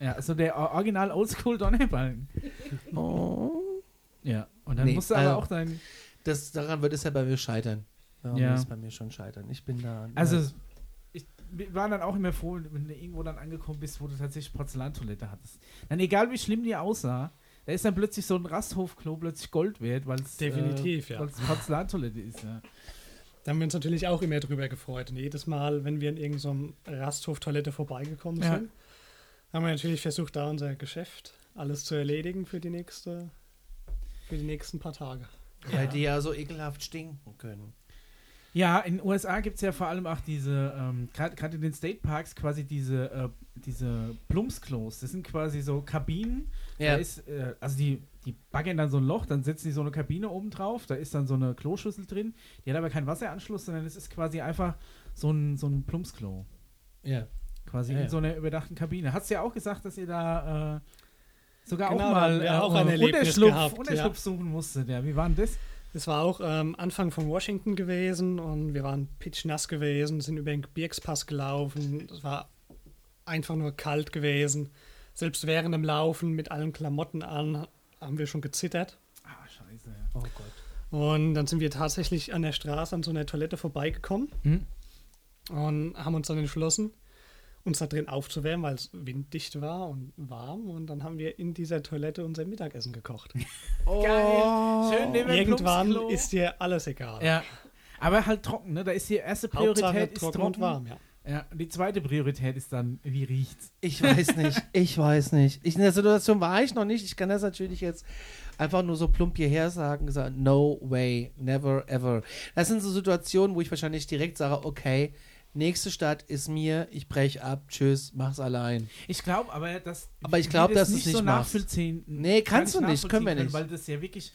ja, so der original Oldschool Donnerbalken. Oh. Ja, und dann Nee, musst du aber also- auch dein. Das, daran wird es ja bei mir scheitern. Daran Ja. wird es bei mir schon scheitern. Ich bin da. Also, ich wir waren dann auch immer froh, wenn du irgendwo dann angekommen bist, wo du tatsächlich Porzellantoilette hattest. Dann egal wie schlimm die aussah, da ist dann plötzlich so ein Rasthofklo plötzlich Gold wert, weil es Definitiv, äh, ja. Porzellantoilette ist. Ja. Da haben wir uns natürlich auch immer drüber gefreut. Und jedes Mal, wenn wir in irgendeiner Rasthof-Toilette vorbeigekommen Ja. sind, haben wir natürlich versucht, da unser Geschäft alles zu erledigen für die nächste, für die nächsten paar Tage. Weil die ja so ekelhaft stinken können. Ja, in den USA gibt es ja vor allem auch diese, ähm, gerade in den State Parks, quasi diese, äh, diese Plumpsklos. Das sind quasi so Kabinen. Da Ja. ist, äh, also die, die baggern dann so ein Loch, dann setzen die so eine Kabine oben drauf, da ist dann so eine Kloschüssel drin. Die hat aber keinen Wasseranschluss, sondern es ist quasi einfach so ein, so ein Plumpsklo. ja. Quasi Ja, in ja. so einer überdachten Kabine. Hast du ja auch gesagt, dass ihr da äh, sogar Genau, auch da mal äh, auch Erlebnis Unterschlupf, gehabt, Unterschlupf suchen musstet. Ja, wie war denn das? Es war auch ähm, Anfang von Washington gewesen und wir waren pitchnass gewesen, sind über den Gebirgspass gelaufen. Es war einfach nur kalt gewesen. Selbst während dem Laufen mit allen Klamotten an haben wir schon gezittert. Ah, scheiße. Ja. Oh Gott. Und dann sind wir tatsächlich an der Straße an so einer Toilette vorbeigekommen Hm? und haben uns dann entschlossen, uns da drin aufzuwärmen, weil es winddicht war und warm. Und dann haben wir in dieser Toilette unser Mittagessen gekocht. Geil. Schön neben dem Irgendwann ist dir alles egal. Ja. Aber halt trocken, ne? Da ist die erste Hauptsache Priorität ist trocken trocken. und warm, ja. Ja, die zweite Priorität ist dann, wie riecht's? Ich weiß nicht. Ich weiß nicht. Ich, in der Situation war ich noch nicht. Ich kann das natürlich jetzt einfach nur so plump hierher sagen. Gesagt, no way, never ever. Das sind so Situationen, wo ich wahrscheinlich direkt sage, okay, nächste Stadt ist mir, ich brech ab, tschüss, mach's allein. Ich glaube aber, dass. Aber ich wir glaub, dass das nicht so nicht machst. nachvollziehen. Nee, kannst du nicht, können wir nicht. Weil das ja wirklich,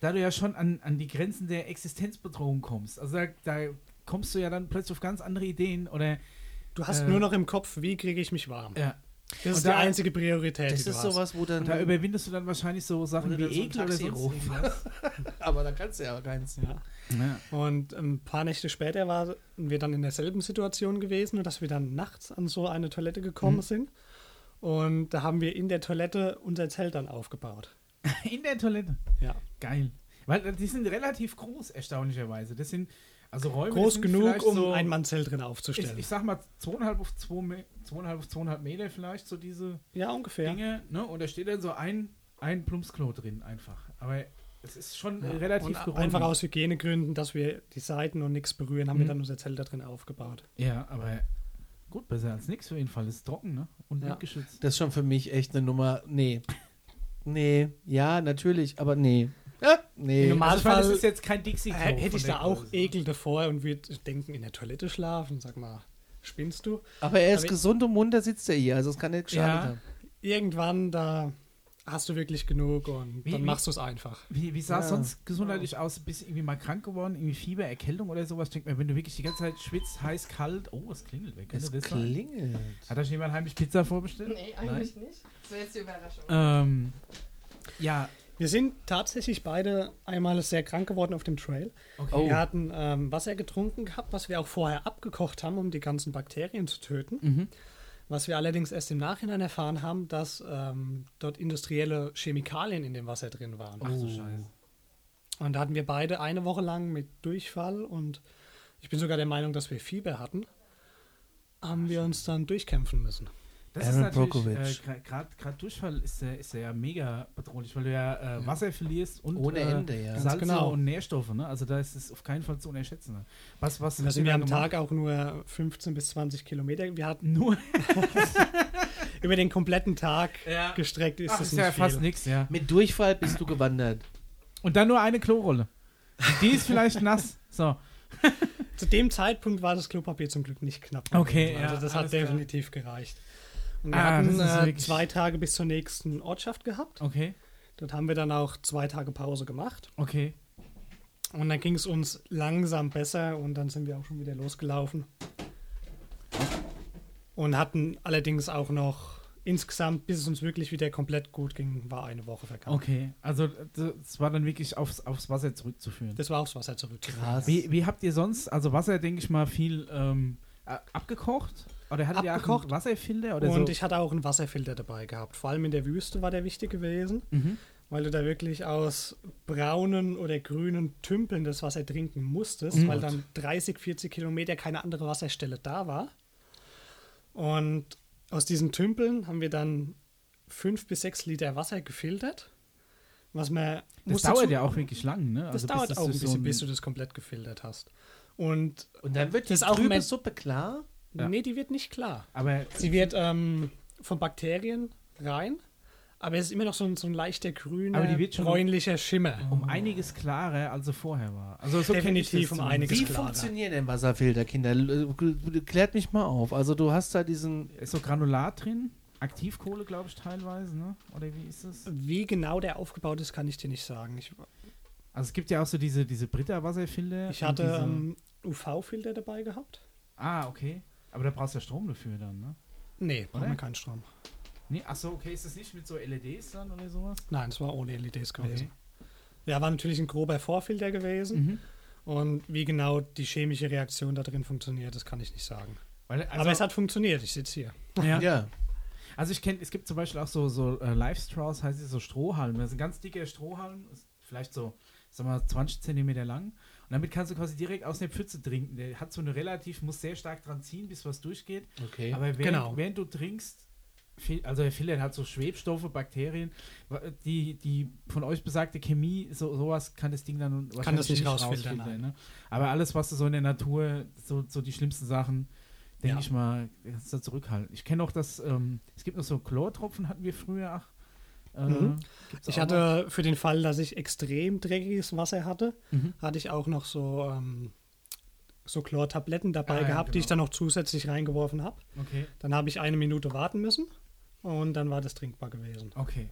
da du ja schon an, an die Grenzen der Existenzbedrohung kommst. Also da, da kommst du ja dann plötzlich auf ganz andere Ideen oder. Du hast Äh, nur noch im Kopf, wie kriege ich mich warm. Ja. Das ist die einzige Priorität, Das ist hast. sowas, wo dann. Da überwindest du dann wahrscheinlich so Sachen wie so Ekel oder irgendwas. aber da kannst du ja keins. Ja. Ja. Und ein paar Nächte später waren wir dann in derselben Situation gewesen, nur dass wir dann nachts an so eine Toilette gekommen Mhm. sind. Und da haben wir in der Toilette unser Zelt dann aufgebaut. In der Toilette. Ja. Geil. Weil äh, die sind relativ groß, erstaunlicherweise. Das sind also Räume. Groß sind genug, um so, ein Mannzelt drin ich, aufzustellen. ich sag mal zweieinhalb auf zwei, zweieinhalb auf zweieinhalb Meter vielleicht, so diese ja, ungefähr. Dinge. Ne? Und da steht dann so ein, ein Plumpsklo drin einfach. Aber es ist schon Ja. relativ und geräumig. einfach aus Hygienegründen, dass wir die Seiten und nichts berühren, haben wir Mhm. dann unser Zelt da drin aufgebaut. Ja, aber gut, besser als nichts auf jeden Fall. Ist trocken, ne? Und Ja. windgeschützt. Das ist schon für mich echt eine Nummer. Nee. Nee. Ja, natürlich, aber nee. Ja, nee. Im Also ich meine, das Normalfall- ist jetzt kein Dixie-Klo. Äh, hätte ich da auch Größe. Ekel davor und würde denken, in der Toilette schlafen. Sag mal, spinnst du? Aber er ist Aber- gesund und munter sitzt er hier, also es kann nicht geschadet Ja. haben. Irgendwann, da hast du wirklich genug und Wie- dann machst du es einfach. Wie, wie sah es Ja. sonst gesundheitlich aus? Bist du irgendwie mal krank geworden? Irgendwie Fieber, Erkältung oder sowas? Ich denke mir, wenn du wirklich die ganze Zeit schwitzt, heiß, kalt. Oh, es klingelt. Könnte Es das sein? klingelt. Hat euch jemand heimlich Pizza vorbestellt? Nee, eigentlich nicht. Das wäre jetzt die Überraschung. Ähm, ja, Wir sind tatsächlich beide einmal sehr krank geworden auf dem Trail. okay. Oh. Wir hatten ähm, Wasser getrunken gehabt, was wir auch vorher abgekocht haben, um die ganzen Bakterien zu töten. Mhm. Was wir allerdings erst im Nachhinein erfahren haben, dass ähm, dort industrielle Chemikalien in dem Wasser drin waren. Ach so Scheiße. Und da hatten wir beide eine Woche lang mit Durchfall und ich bin sogar der Meinung, dass wir Fieber hatten, haben wir uns dann durchkämpfen müssen. Das Aaron ist natürlich, äh, gerade Durchfall ist, ja- ist ja mega bedrohlich, weil du ja, äh, Wasser verlierst und Ohne äh, Ende, ja. Ganz Salze genau. und Nährstoffe. Ne? Also da ist es auf keinen Fall zu unterschätzen. Ne? Was, was ihr wir am? Tag auch nur 15 bis 20 Kilometer. Wir hatten Nur. über den kompletten Tag Ja. gestreckt, ist Ach, das ist nicht ja viel. fast nichts, ja. Mit Durchfall bist du gewandert. Und dann nur eine Klorolle. Die ist vielleicht nass. So. Zu dem Zeitpunkt war das Klopapier zum Glück nicht knapp. Okay, also ja, das hat definitiv gereicht. Und wir Ah, hatten äh, zwei Tage bis zur nächsten Ortschaft gehabt. Okay, Dort haben wir dann auch zwei Tage Pause gemacht. okay. Und dann ging es uns langsam besser und dann sind wir auch schon wieder losgelaufen. Und hatten allerdings auch noch insgesamt, bis es uns wirklich wieder komplett gut ging, war eine Woche vergangen. Okay, also das war dann wirklich aufs, aufs Wasser zurückzuführen. Das war aufs Wasser zurück. Krass. Wie, wie habt ihr sonst, also Wasser, denke ich mal, viel ähm, äh, abgekocht? Oder hattet ihr auch einen Wasserfilter? Oder Und so? ich hatte auch einen Wasserfilter dabei gehabt. Vor allem in der Wüste war der wichtig gewesen, Mhm. weil du da wirklich aus braunen oder grünen Tümpeln das Wasser trinken musstest, Mhm. weil dann 30, 40 Kilometer keine andere Wasserstelle da war. Und aus diesen Tümpeln haben wir dann fünf bis sechs Liter Wasser gefiltert. Was man Das dauert dazu- ja auch wirklich lang, ne? Das Also bis dauert das auch ein so bisschen, bis du das komplett gefiltert hast. Und Und dann wird Das auch trübe Suppe klar. Ja. nee, die wird nicht klar. Aber Sie wird ähm, von Bakterien rein, aber es ist immer noch so ein, so ein leichter grüner, Aber die wird schon- bräunlicher Schimmer. um einiges klarer, als sie vorher war. Also so Definitiv um einiges Wie klarer. funktionieren denn Wasserfilter, Kinder? Äh, Klärt mich mal auf. Also du hast da diesen... Ist so Granulat drin? Aktivkohle, glaube ich, teilweise, ne? Oder wie ist das? Wie genau der aufgebaut ist, kann ich dir nicht sagen. Ich, Also es gibt ja auch so diese, diese Brita-Wasserfilter. ich hatte diese, ähm, UV-Filter dabei gehabt. Ah, okay. Aber da brauchst du ja Strom dafür dann, ne? Nee, braucht man keinen Strom. Nee, achso, okay, ist das nicht mit so LEDs dann oder sowas? Nein, es war ohne LEDs gewesen. Okay. Ja, war natürlich ein grober Vorfilter gewesen. Mhm. Und wie genau die chemische Reaktion da drin funktioniert, das kann ich nicht sagen. Weil, also, aber es hat funktioniert, ich sitze hier. ja. Ja. Also ich kenne, es gibt zum Beispiel auch so, so äh, Live Straws, heißt es so Strohhalme. Das ist ein ganz dicker Strohhalm, ist vielleicht so, sag mal, 20 Zentimeter lang. Und damit kannst du quasi direkt aus der Pfütze trinken. Der hat so eine relativ, muss sehr stark dran ziehen, bis was durchgeht. Okay. Aber während, Genau. während du trinkst, also er filtert hat so Schwebstoffe, Bakterien, die, die von euch besagte Chemie, so, sowas kann das Ding dann wahrscheinlich das nicht rausfiltern, nein. ne? Aber alles, was du so in der Natur, so, so die schlimmsten Sachen, denke Ja. ich mal, kannst du zurückhalten. Ich kenne auch das, ähm, es gibt noch so Chlortropfen, hatten wir früher. Ach, Mhm. gibt's Ich hatte für den Fall, dass ich extrem dreckiges Wasser hatte. Mhm. hatte ich auch noch so, ähm, so Chlortabletten dabei Ah, ja, gehabt, die ich genau. dann noch zusätzlich reingeworfen habe. Okay, Dann habe ich eine Minute warten müssen und dann war das trinkbar gewesen. okay.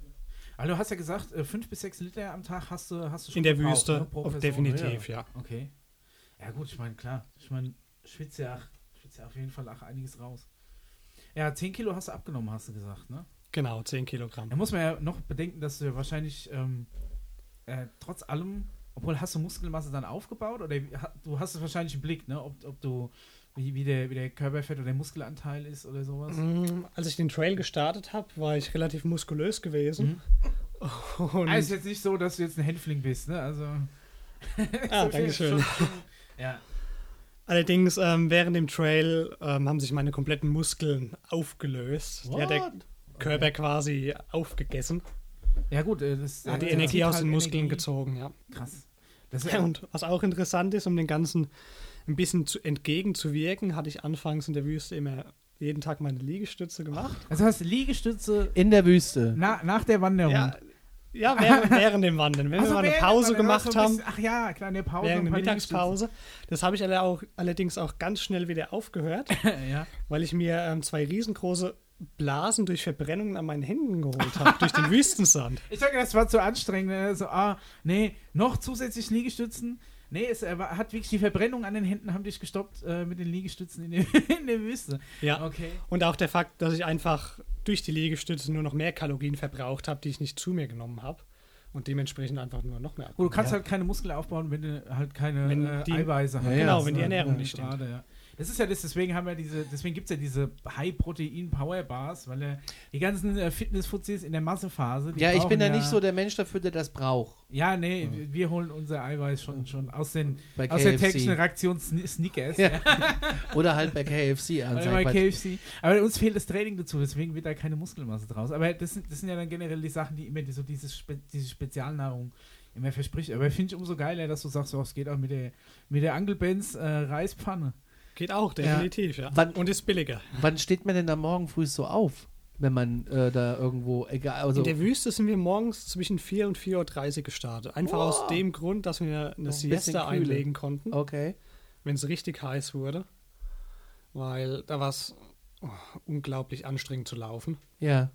Also du hast ja gesagt, äh, fünf bis sechs Liter am Tag hast du, hast du schon In der Wüste, ne, definitiv, ja. Okay. Ja gut, ich meine, klar. Ich meine, schwitze ja, schwitze ja auf jeden Fall auch einiges raus. Ja, 10 Kilo hast du abgenommen, hast du gesagt, ne? Genau, 10 Kilogramm. Da muss man ja noch bedenken, dass du ja wahrscheinlich ähm, äh, trotz allem, obwohl hast du Muskelmasse dann aufgebaut oder du hast wahrscheinlich im Blick, ne? Ob, ob du, wie, wie, der, wie der Körperfett oder der Muskelanteil ist oder sowas. Mm, Als ich den Trail gestartet habe, war ich relativ muskulös gewesen. Und, Ah, ist jetzt nicht so, dass du jetzt ein Hänfling bist, ne? Also. ah, so danke schön. schon- Ja. Allerdings, ähm, während dem Trail ähm, haben sich meine kompletten Muskeln aufgelöst. Die hat der What? Körper quasi aufgegessen. Ja, gut, äh, das Hat die äh, Energie aus halt den Muskeln Energie. gezogen, ja. Krass. Das ist Ja, und was auch interessant ist, um den Ganzen ein bisschen zu, entgegenzuwirken, hatte ich anfangs in der Wüste immer jeden Tag meine Liegestütze gemacht. Das heißt, Liegestütze In der Wüste. na, nach der Wanderung. Ja, ja während, während dem Wandern. Wenn Ach so, wir mal eine Pause gemacht war so ein haben, bisschen- Ach ja, kleine Pause. während der Mittagspause. Das habe ich alle auch, allerdings auch ganz schnell wieder aufgehört, ja. weil ich mir ähm, zwei riesengroße Blasen durch Verbrennungen an meinen Händen geholt habe, durch den Wüstensand. Ich sage, das war zu anstrengend. ne? So, ah, nee, noch zusätzlich Liegestützen. Nee, es äh, hat wirklich die Verbrennung an den Händen haben dich gestoppt äh, mit den Liegestützen in, der- in der Wüste. Ja. Okay. Und auch der Fakt, dass ich einfach durch die Liegestütze nur noch mehr Kalorien verbraucht habe, die ich nicht zu mir genommen habe. Und dementsprechend einfach nur noch mehr. Gut, du kannst Ja. halt keine Muskeln aufbauen, wenn du halt keine Wenn äh, die- Eiweiße hast. Ja. Genau, wenn die Ernährung nicht stimmt. gerade, ja. Das ist ja das, deswegen haben wir diese, deswegen gibt es ja diese High-Protein-Power-Bars, weil äh, die ganzen äh, Fitness-Fuzis in der Massephase. Ja, ich bin ja, nicht so der Mensch dafür, der das braucht. Ja, nee, wir- wir holen unser Eiweiß schon, schon aus, den, Bei aus der KFC. Reaktion Sn Snickers. Ja. Oder halt bei KFC Oder anzeigen. bei KFC. Aber uns fehlt das Training dazu, deswegen wird da keine Muskelmasse draus. Aber das sind, das sind ja dann generell die Sachen, die immer so dieses Spe diese Spezialnahrung immer verspricht. Aber finde ich umso geiler, dass du sagst, oh, es geht auch mit der, mit der Angelbenz äh, Reispfanne. Geht auch, definitiv, ja. Wann- Und ist billiger. Wann steht man denn da morgen früh so auf? wenn man äh, da irgendwo, egal, also In der Wüste sind wir morgens zwischen 4 und 4.30 Uhr gestartet. Einfach Oh. aus dem Grund, dass wir eine ein Siesta einlegen konnten, okay. wenn es richtig heiß wurde. Weil da war es oh, unglaublich anstrengend zu laufen. Ja.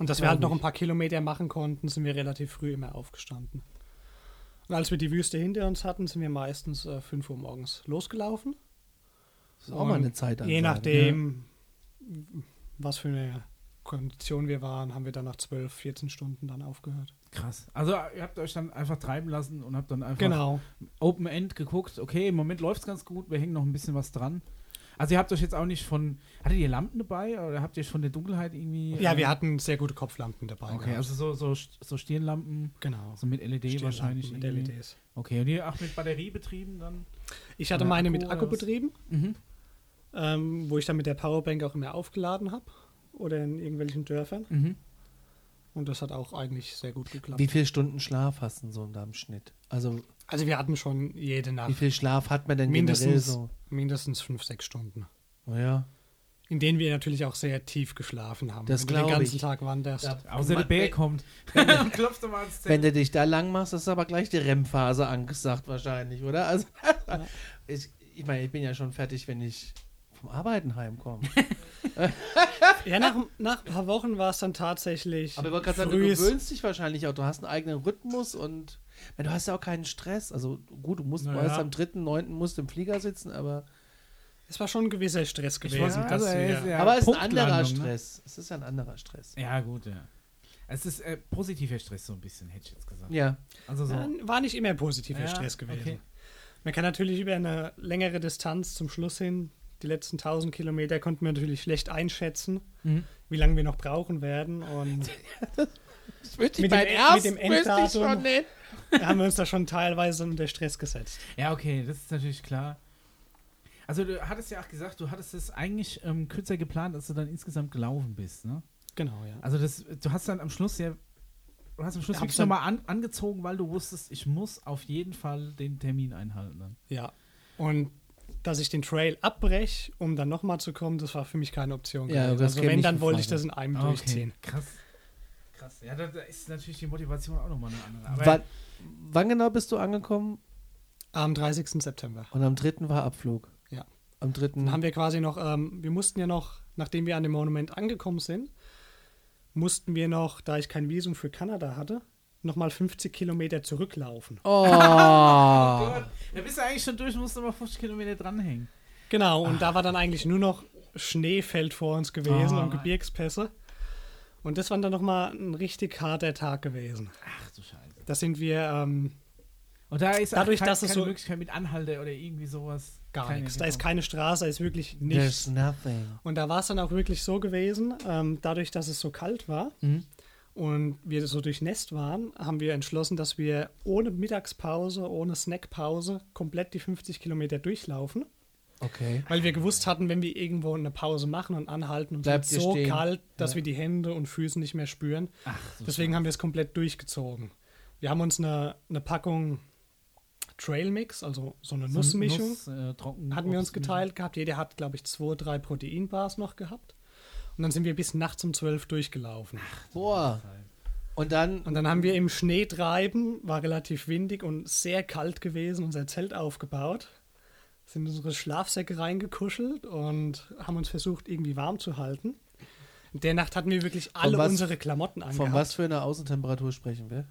Und dass wir halt noch ein paar Kilometer machen konnten, sind wir relativ früh immer aufgestanden. Und als wir die Wüste hinter uns hatten, sind wir meistens äh, 5 Uhr morgens losgelaufen. Das ist auch mal eine Zeit Je nachdem, was für eine Kondition wir waren, haben wir dann nach 12, 14 Stunden dann aufgehört. Krass. Also ihr habt euch dann einfach treiben lassen und habt dann einfach Genau. Open End geguckt. Okay, im Moment läuft es ganz gut. Wir hängen noch ein bisschen was dran. Also ihr habt euch jetzt auch nicht von. Hattet ihr Lampen dabei oder habt ihr von der Dunkelheit irgendwie? Ja, äh, wir hatten sehr gute Kopflampen dabei. Okay, gehabt. also so, so, so Stirnlampen, genau. so mit LED wahrscheinlich. mit irgendwie. LEDs. Okay, und ihr auch mit Batterie betrieben dann? Ich hatte meine Akku mit Akku betrieben, Mhm. Ähm, wo ich dann mit der Powerbank auch immer aufgeladen habe. Oder in irgendwelchen Dörfern. Mhm. Und das hat auch eigentlich sehr gut geklappt. Wie viele Stunden Schlaf hast du so in deinem Schnitt? Also, Also wir hatten schon jede wie Nacht viel Schlaf hat man denn generell mindestens, so? mindestens fünf, sechs Stunden. Naja. In denen wir natürlich auch sehr tief geschlafen haben. Das Wenn du den glaub ganzen ich. Tag wanderst. Ja. Außer der Bär kommt. und klopft mal ans Wenn Zelt. du dich da lang machst, ist aber gleich die REM-Phase angesagt wahrscheinlich, oder? Also, ich, ich meine, ich bin ja schon fertig, wenn ich vom Arbeiten heimkomme. Ja, nach, nach ein paar Wochen war es dann tatsächlich. Aber ich wollte gerade sagen, du gewöhnst dich wahrscheinlich auch. Du hast einen eigenen Rhythmus und meine, du hast ja auch keinen Stress. Also gut, du musst Naja. meist am dritten, neunten musst im Flieger sitzen, aber, Es war schon ein gewisser Stress gewesen. dass also ist ja aber es ist ein anderer ne? Stress. Es ist ja ein anderer Stress. Ja, gut, ja. Es ist äh, positiver Stress so ein bisschen, hätte ich jetzt gesagt. Ja. Also so. Ja, war nicht immer positiver Ja, Stress gewesen. okay. Man kann natürlich über eine längere Distanz zum Schluss hin, die letzten 1000 Kilometer, konnten wir natürlich schlecht einschätzen, Mhm. wie lange wir noch brauchen werden. Und Das wüsste Mit dem- mit dem Enddatum. da haben wir uns da schon teilweise unter Stress gesetzt. Ja, okay, das ist natürlich klar. Also du hattest ja auch gesagt, du hattest es eigentlich ähm, kürzer geplant, als du dann insgesamt gelaufen bist, ne? Genau, ja. Also das, du hast dann am Schluss ja, du hast am Schluss wirklich nochmal an, angezogen, weil du wusstest, ich muss auf jeden Fall den Termin einhalten dann. Ja. Und dass ich den Trail abbreche, um dann nochmal zu kommen, das war für mich keine Option. Ja, also wenn, dann wollte ich das in einem durchziehen. krass. Krass. Ja, da, da ist natürlich die Motivation auch nochmal eine andere. Aber Wann, wann genau bist du angekommen? Am 30. September. Und am dritten war Abflug. Ja. Am dritten. Dann haben wir quasi noch, ähm, wir mussten ja noch, nachdem wir an dem Monument angekommen sind, mussten wir noch, da ich kein Visum für Kanada hatte, nochmal 50 Kilometer zurücklaufen. oh. Gott, da bist du eigentlich schon durch, musst du mal 50 Kilometer dranhängen. Genau, und da war dann eigentlich nur noch Schneefeld vor uns gewesen Oh und. Gebirgspässe. Und das war dann nochmal ein richtig harter Tag gewesen. Ach du Scheiße. Da sind wir ähm, Und da ist Dadurch, auch kein, dass es keine so- Möglichkeit mit Anhalte oder irgendwie sowas. gar keine nichts. Da ist keine Straße, da ist wirklich There's nichts. nothing. Und da war es dann auch wirklich so gewesen, ähm, dadurch, dass es so kalt war Mhm. Und wir so durchnässt waren, haben wir entschlossen, dass wir ohne Mittagspause, ohne Snackpause komplett die 50 Kilometer durchlaufen. Okay. Weil wir gewusst hatten, wenn wir irgendwo eine Pause machen und anhalten und es Bleibt so stehen. kalt, dass Ja. wir die Hände und Füße nicht mehr spüren. Ach, so Deswegen haben wir es komplett durchgezogen. Wir haben uns eine, eine Packung Trail Mix, also so eine So Nussmischung, Nuss, äh, hatten wir uns geteilt gehabt. Jeder hat, glaube ich, zwei, drei Proteinbars noch gehabt. Und dann sind wir bis nachts um zwölf durchgelaufen. Boah. Und dann. Und dann haben wir im Schnee treiben, war relativ windig und sehr kalt gewesen, unser Zelt aufgebaut. Sind in unsere Schlafsäcke reingekuschelt und haben uns versucht, irgendwie warm zu halten. In der Nacht hatten wir wirklich alle was- unsere Klamotten Von angehabt. was für einer Außentemperatur sprechen wir?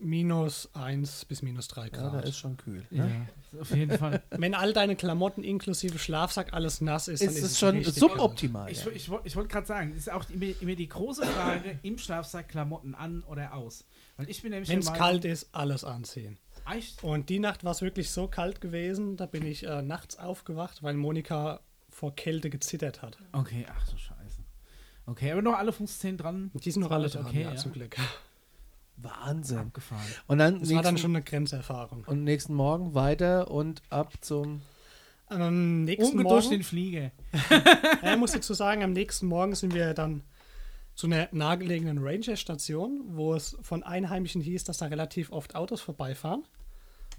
Minus 1 bis minus 3 Ja, Grad. da ist schon kühl. Ja, Ne? auf jeden Fall. Wenn all deine Klamotten inklusive Schlafsack alles nass ist, dann Ist ist es schon suboptimal. Ich, ja. ich, ich wollte gerade sagen, ist auch immer, immer die große Frage, im Schlafsack Klamotten an oder aus? Weil ich bin nämlich Wenn es kalt ist, alles anziehen. Echt? Und die Nacht war es wirklich so kalt gewesen, da bin ich äh, nachts aufgewacht, weil Monika vor Kälte gezittert hat. Okay, ach du Scheiße. Okay, aber noch alle Fußzehen dran. Die sind noch alle dran, okay, ja, ja. zum Glück. Wahnsinn. Abgefahren. Und dann, Das war dann schon eine Grenzerfahrung. und nächsten Morgen weiter und ab zum. Am nächsten Morgen, den Flieger. ja, ich muss dazu sagen, am nächsten Morgen sind wir dann zu einer nahegelegenen Ranger-Station, wo es von Einheimischen hieß, dass da relativ oft Autos vorbeifahren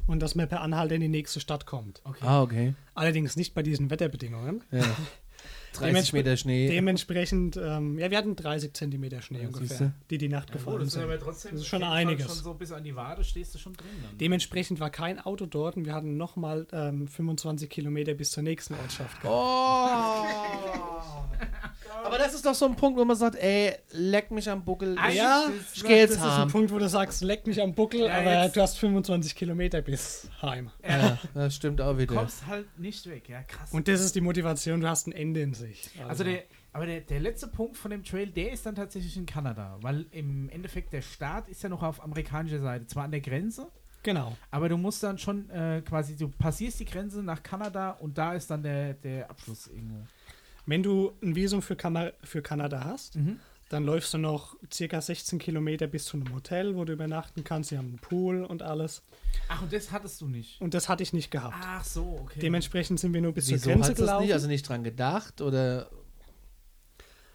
und dass man per Anhalter in die nächste Stadt kommt. Okay. Ah, okay. Allerdings nicht bei diesen Wetterbedingungen. Ja. 30 Meter Schnee. Dementsprechend, ähm, ja, wir hatten 30 Zentimeter Schnee Ja, ungefähr, siehste. die die Nacht gefallen das ist sind. aber trotzdem Das ist schon einiges. Schon so bis an die Wade stehst du schon drin dann. Dementsprechend war kein Auto dort und wir hatten nochmal ähm, 25 Kilometer bis zur nächsten Ortschaft. Oh! Aber das ist doch so ein Punkt, wo man sagt, ey, leck mich am Buckel. Eigentlich Ja, ist- ich geh jetzt Das ist ein. Punkt, wo du sagst, leck mich am Buckel, Ja, aber jetzt- du hast 25 Kilometer bis heim. Ja, das stimmt auch Du wieder. kommst halt nicht weg, ja krass. Und das ist die Motivation, du hast ein Ende in sich. also der, aber der, der letzte Punkt von dem Trail, der ist dann tatsächlich in Kanada, weil im Endeffekt der Start ist ja noch auf amerikanischer Seite, zwar an der Grenze, Genau. aber du musst dann schon äh, quasi, du passierst die Grenze nach Kanada und da ist dann der, der Abschluss irgendwo. Wenn du ein Visum für, Kama für Kanada hast, Mhm. dann läufst du noch circa 16 Kilometer bis zu einem Hotel, wo du übernachten kannst. Sie haben einen Pool und alles. Ach, und das hattest du nicht. Und das hatte ich nicht gehabt. Ach so, okay. Dementsprechend sind wir nur bis zur Wieso Grenze du das gelaufen. nicht? Also nicht dran gedacht? Oder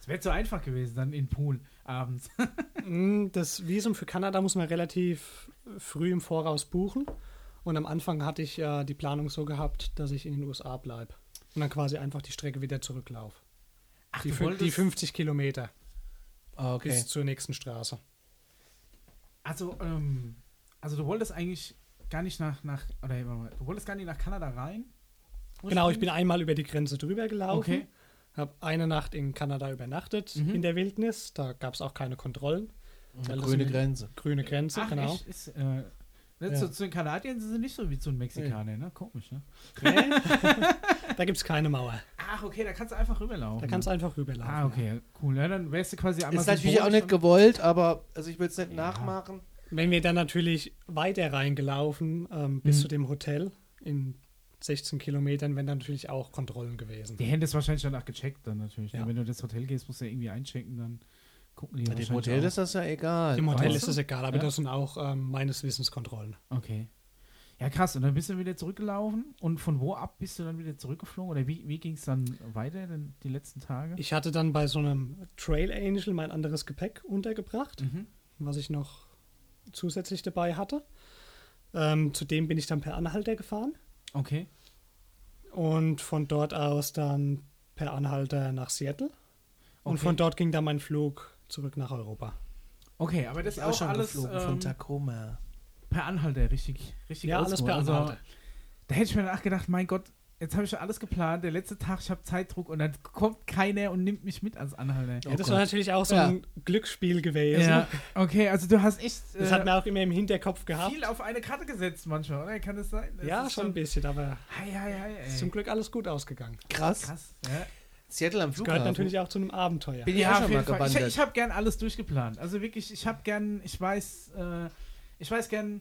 Es wäre zu einfach gewesen, dann in den Pool abends. Mm, Das Visum für Kanada muss man relativ früh im Voraus buchen. Und am Anfang hatte ich ja die Planung so gehabt, dass ich in den USA bleibe. Und dann quasi einfach die Strecke wieder zurücklaufe. Ach, Die, die wolltest- 50 Kilometer Ah, okay. bis zur nächsten Straße. Also, ähm, also du wolltest eigentlich gar nicht nach, nach oder du wolltest gar nicht nach Kanada rein? Genau, ich bin einmal über die Grenze drüber gelaufen. Okay. Habe eine Nacht in Kanada übernachtet, Mhm. in der Wildnis. Da gab es auch keine Kontrollen. das Grüne eine Grenze. Grüne Grenze, Ach, genau. echt? Ist, äh, ne, Ja. zu, zu den Kanadiern sind sie nicht so wie zu den Mexikanern, ne? Komisch, ne? Nee. da gibt es keine Mauer. Ach, okay, da kannst du einfach rüberlaufen. Da kannst du einfach rüberlaufen. Ah, okay, cool. Ja, dann wärst du quasi einmal Ist natürlich auch nicht gewollt, aber also ich will es nicht Ja. nachmachen. Wenn wir dann natürlich weiter reingelaufen ähm, bis Mhm. zu dem Hotel in 16 Kilometern, wären dann natürlich auch Kontrollen gewesen. Die Hände ist wahrscheinlich danach gecheckt dann natürlich. ne? Ja. Wenn du ins Hotel gehst, musst du ja irgendwie einchecken, dann gucken die Bei dem Hotel auch. ist das ja egal. Im Hotel Weißt ist du? es egal, aber Ja. das sind auch ähm, meines Wissens Kontrollen. Okay. Ja, krass. Und dann bist du wieder zurückgelaufen. Und von wo ab bist du dann wieder zurückgeflogen? Oder wie, wie ging es dann weiter, denn die letzten Tage? Ich hatte dann bei so einem Trail Angel mein anderes Gepäck untergebracht, Mhm. was ich noch zusätzlich dabei hatte. Ähm, zudem bin ich dann per Anhalter gefahren Okay. und von dort aus dann per Anhalter nach Seattle. Und Okay. von dort ging dann mein Flug zurück nach Europa. Okay, aber das ist auch auch schon alles geflogen von ähm, Tacoma. per Anhalter, richtig, richtig Ja, alles per Also, Anhalter. Da hätte ich mir nachgedacht, mein Gott, jetzt habe ich schon alles geplant, der letzte Tag, ich habe Zeitdruck und dann kommt keiner und nimmt mich mit als Anhalter. Ja, das Oh war natürlich auch so Ja. ein Glücksspiel gewesen. Ja, okay, also du hast echt Das äh, hat man auch immer im Hinterkopf gehabt. viel auf eine Karte gesetzt manchmal, oder? Kann das sein? Das ja, schon ein bisschen, aber Hei, hei, hei, ist zum Glück alles gut ausgegangen. Krass. Krass, ja. Seattle am Das Flughafen. gehört natürlich auch zu einem Abenteuer. Bin ich ja, auch auf schon jeden mal Fall. Ich, gewandert. ich habe gern alles durchgeplant. Also wirklich, ich habe gern, ich weiß, äh, ich weiß gern,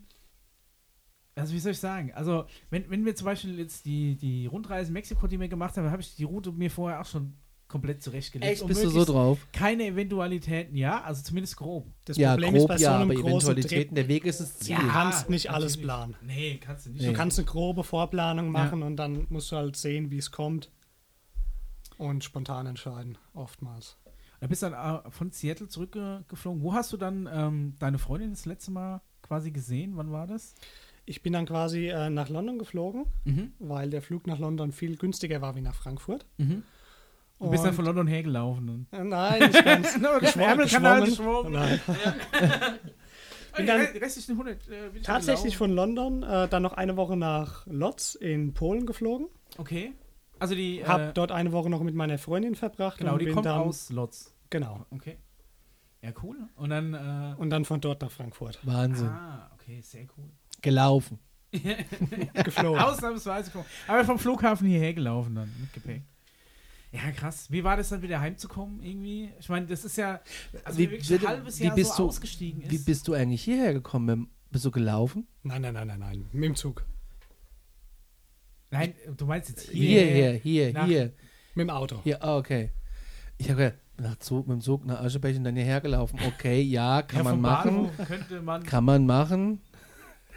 also wie soll ich sagen? Also, wenn, wenn wir zum Beispiel jetzt die, die Rundreise in Mexiko, die wir gemacht haben, habe ich die Route mir vorher auch schon komplett zurechtgelegt. Echt, bist du so drauf? Keine Eventualitäten, ja, also zumindest grob. Das Ja, Problem grob ist bei so ja, einem aber Eventualitäten, Trip, der Weg ist das Ziel. Du kannst nicht alles planen. Nee, kannst du nicht. Nee. du kannst eine grobe Vorplanung machen und dann musst du halt sehen, wie es kommt. Und spontan entscheiden, oftmals. Da bist du dann äh, von Seattle zurückgeflogen. Wo hast du dann ähm, deine Freundin das letzte Mal quasi gesehen? Wann war das? Ich bin dann quasi äh, nach London geflogen, Mhm. weil der Flug nach London viel günstiger war wie nach Frankfurt. Mhm. Du bist dann Und- von London hergelaufen. Äh, Nein, nicht ganz. No, Geschwommen, geschwommen. geschwommen. Nein. Okay, dann- re- restlichen 100. Äh, bin ich Tatsächlich von London äh, dann noch eine Woche nach Lodz in Polen geflogen. Okay. Also die. Hab Äh, dort eine Woche noch mit meiner Freundin verbracht. genau, und die bin kommt dann, aus Lotz. Genau. Okay. Ja, cool. Und dann. Äh, Und dann von dort nach Frankfurt Wahnsinn. ah, okay, sehr cool. Gelaufen. geflogen. Ausnahmsweise. Vom, aber vom Flughafen hierher gelaufen dann mit Gepäck. Ja, krass. Wie war das dann wieder heimzukommen irgendwie? Ich meine, das ist ja. Also Wie- wie, wirklich wie- ein halbes wie Jahr bist so du- ausgestiegen ist. Wie bist du eigentlich hierher gekommen? Bist du gelaufen? Nein, nein, nein, nein, nein. Mit dem Zug. Nein, du meinst jetzt Hier, hier. hier, hier, nach- hier. Mit dem Auto. Hier, ah, okay. Ich habe gedacht, nach Zug, mit dem Zug nach Aschebeck und dann hierher gelaufen. Okay, ja, kann ja, man vom machen. Man. Kann man machen.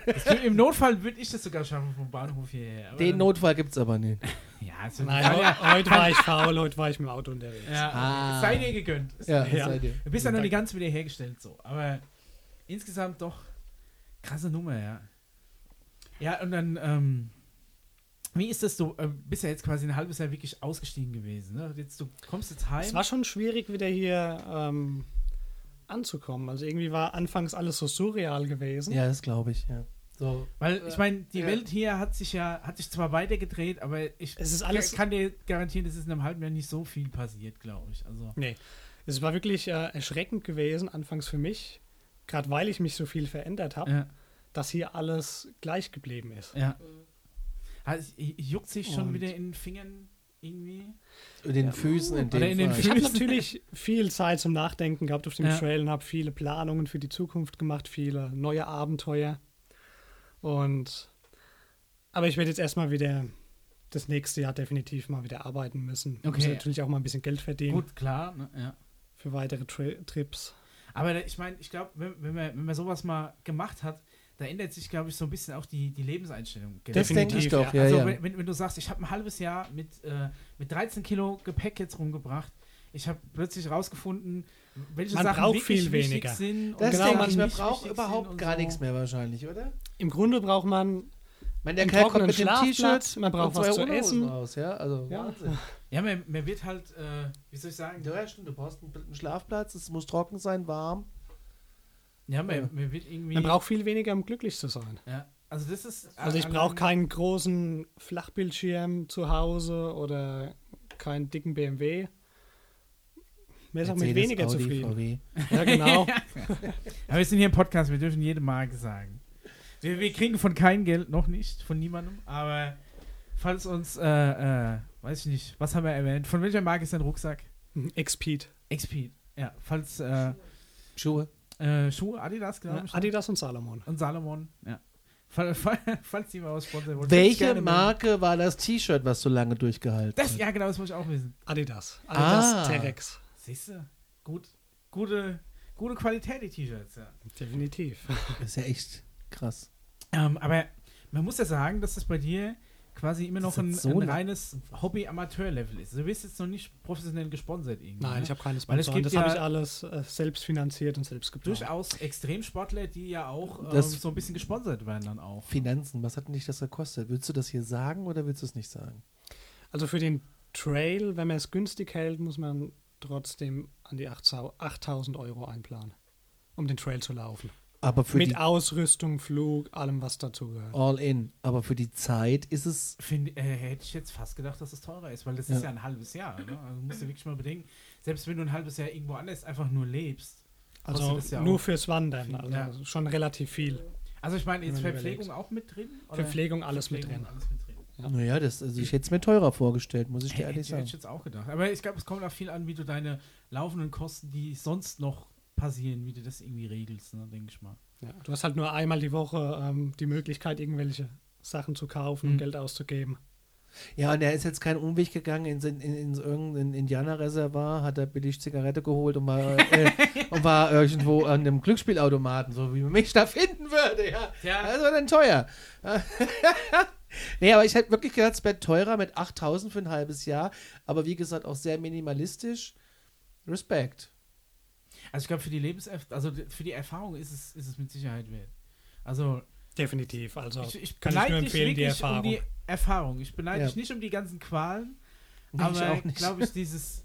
Das, Im Notfall würde ich das sogar schaffen vom Bahnhof hierher. aber Den dann- Not gibt es aber nicht. Ja, es Nein, ja, heute war ich faul, heute war ich mit dem Auto unterwegs. ja Ah. sei dir gegönnt. Ja, Ja. seid ihr. Du bist ja noch nicht ganz wiederhergestellt so. Aber insgesamt doch krasse Nummer, ja. Ja, und dann, ähm, Wie ist das? Du äh, bist ja jetzt quasi ein halbes Jahr wirklich ausgestiegen gewesen. Ne? Jetzt, du kommst jetzt heim. Es war schon schwierig, wieder hier ähm, anzukommen. Also irgendwie war anfangs alles so surreal gewesen. Ja, das glaube ich, ja. So. Weil ich meine, die Ja. Welt hier hat sich ja, hat sich zwar weitergedreht, aber ich Es ist alles- kann dir garantieren, es ist in einem halben Jahr nicht so viel passiert, glaube ich. Also, Nee. Es war wirklich äh, erschreckend gewesen, anfangs für mich, gerade weil ich mich so viel verändert habe, ja, dass hier alles gleich geblieben ist. ja. Also, juckt sich schon Und- wieder in den Fingern irgendwie? In den Füßen in dem Oder in den Fall. Ich habe Füßen. natürlich viel Zeit zum Nachdenken gehabt auf dem Ja. Trail und habe viele Planungen für die Zukunft gemacht, viele neue Abenteuer. Und aber ich werde jetzt erstmal wieder das nächste Jahr definitiv mal wieder arbeiten müssen. Okay. Muss natürlich auch mal ein bisschen Geld verdienen Gut, klar. Ne? Ja. für weitere Tri Trips. Aber ich meine, ich glaube, wenn, wenn, man, wenn man sowas mal gemacht hat, da ändert sich, glaube ich, so ein bisschen auch die, die Lebenseinstellung. Das denke ich Definitiv, doch, ja. ja, also, ja. Wenn, wenn, du sagst, ich habe ein halbes Jahr mit, äh, mit 13 Kilo Gepäck jetzt rumgebracht, ich habe plötzlich rausgefunden, welche Man Sachen braucht wirklich viel wichtig weniger. sind. und Das Genau, denke man ich, man braucht überhaupt gar so. nichts mehr wahrscheinlich, oder? Im Grunde braucht man meine, der Einen Kerl kommt mit dem T-Shirt man braucht was zu essen. Raus, ja? Also, Ja. Wahnsinn. Ja, man, man wird halt, äh, wie soll ich sagen, Ja, stimmt, du brauchst einen, einen Schlafplatz, es muss trocken sein, warm. Ja, man, Ja. man wird irgendwie. man braucht viel weniger, um glücklich zu sein. ja, also das ist. Also ich allein- brauche keinen großen Flachbildschirm zu Hause oder keinen dicken BMW. Mir ist auch mit weniger Audi, zufrieden. VW. Ja, genau. Aber wir sind hier im Podcast, wir dürfen jede Marke sagen. Wir, wir kriegen von kein Geld, noch nicht, von niemandem, aber falls uns, äh, äh, weiß ich nicht, was haben wir erwähnt? Von welcher Marke ist dein Rucksack? Expeed. XP. Ja, falls äh, Schuhe. Äh, Schuhe, Adidas, glaube ich. Adidas und Salomon. Und Salomon, ja. Fall, fall, falls die mal was sponsern wollen. Welche. Marke war das T-Shirt, was so lange durchgehalten Das, hat? ja, genau, das muss ich auch wissen. Adidas. Adidas Ah. Terex. Siehst du? Gut, gute, gute Qualität, die T-Shirts, ja. Definitiv. Das ist ja echt krass. Ähm, aber man muss ja sagen, dass das bei dir quasi immer noch ein, so ein reines Hobby-Amateur-Level ist. Du wirst jetzt noch nicht professionell gesponsert irgendwie. Nein, ne? ich habe keine Weil es Sponsoren. gibt Das habe ja- ich alles äh, selbst finanziert und selbst geplant. durchaus Extremsportler, die ja auch ähm, Das- so ein bisschen gesponsert werden dann auch. Finanzen, was hat denn dich das gekostet? Willst du das hier sagen oder willst du es nicht sagen? Also für den Trail, wenn man es günstig hält, muss man trotzdem an die 8.000 8000 Euro einplanen, um den Trail zu laufen. Aber für Mit die Ausrüstung, Flug, allem, was dazugehört. All in. Aber für die Zeit ist es. Find, äh, hätte ich jetzt fast gedacht, dass es teurer ist, weil das Ja. ist ja ein halbes Jahr. Ne? Also musst du wirklich mal bedenken, selbst wenn du ein halbes Jahr irgendwo anders einfach nur lebst. Also ja nur auch fürs Wandern, viel, also ja. schon relativ viel. Also ich meine, du Verpflegung auch mit drin? Verpflegung, alles mit Verpflegung, drin. alles mit drin. Ja. Naja, das, also ich hätte es mir teurer vorgestellt, muss ich dir ehrlich ich, hätte ich sagen. jetzt auch gedacht. Aber ich glaube, es kommt auch viel an, wie du deine laufenden Kosten, die sonst noch passieren, wie du das irgendwie regelst, ne, denke ich mal. Ja. Du hast halt nur einmal die Woche ähm, die Möglichkeit, irgendwelche Sachen zu kaufen Mhm. und Geld auszugeben. Ja, und er ist jetzt keinen Umweg gegangen in, in, in, irgendein Indianerreservat, hat er billig Zigarette geholt und war, äh, und war irgendwo an einem Glücksspielautomaten, so wie man mich da finden würde. Ja, Ja. das war dann teuer. nee, aber ich hätte wirklich gedacht, es wäre teurer mit 8000 für ein halbes Jahr, aber wie gesagt, auch sehr minimalistisch. Respekt. Also ich glaube, für die Lebenserf also für die Erfahrung ist es, ist es mit Sicherheit wert. Also Definitiv. Also ich, ich kann ich nur empfehlen, die Erfahrung. um die Erfahrung. Ich beneide Ja. dich nicht um die ganzen Qualen, Nee, ich aber glaube ich, dieses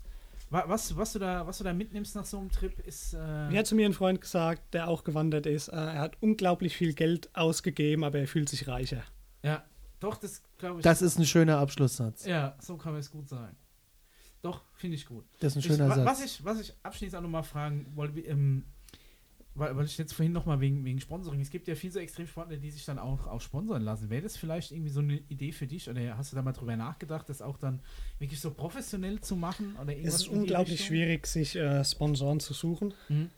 wa- was, was, du da, was du da mitnimmst nach so einem Trip ist äh, Mir hat zu mir ein Freund gesagt, der auch gewandert ist, äh, er hat unglaublich viel Geld ausgegeben, aber er fühlt sich reicher. ja, doch, das glaube ich. Das ist ein schöner Abschlusssatz. ja, so kann man es gut sagen. Doch, finde ich gut. Das ist ein Ich, schöner wa- Satz. was, ich, was ich abschließend auch nochmal fragen wollte, ähm, weil, weil ich jetzt vorhin nochmal wegen, wegen Sponsoring, es gibt ja viele so Extremsportler, die sich dann auch, auch sponsern lassen. Wäre das vielleicht irgendwie so eine Idee für dich oder hast du da mal drüber nachgedacht, das auch dann wirklich so professionell zu machen? Oder Es irgendwas ist in die unglaublich schwierig, sich äh, Sponsoren zu suchen, Mhm.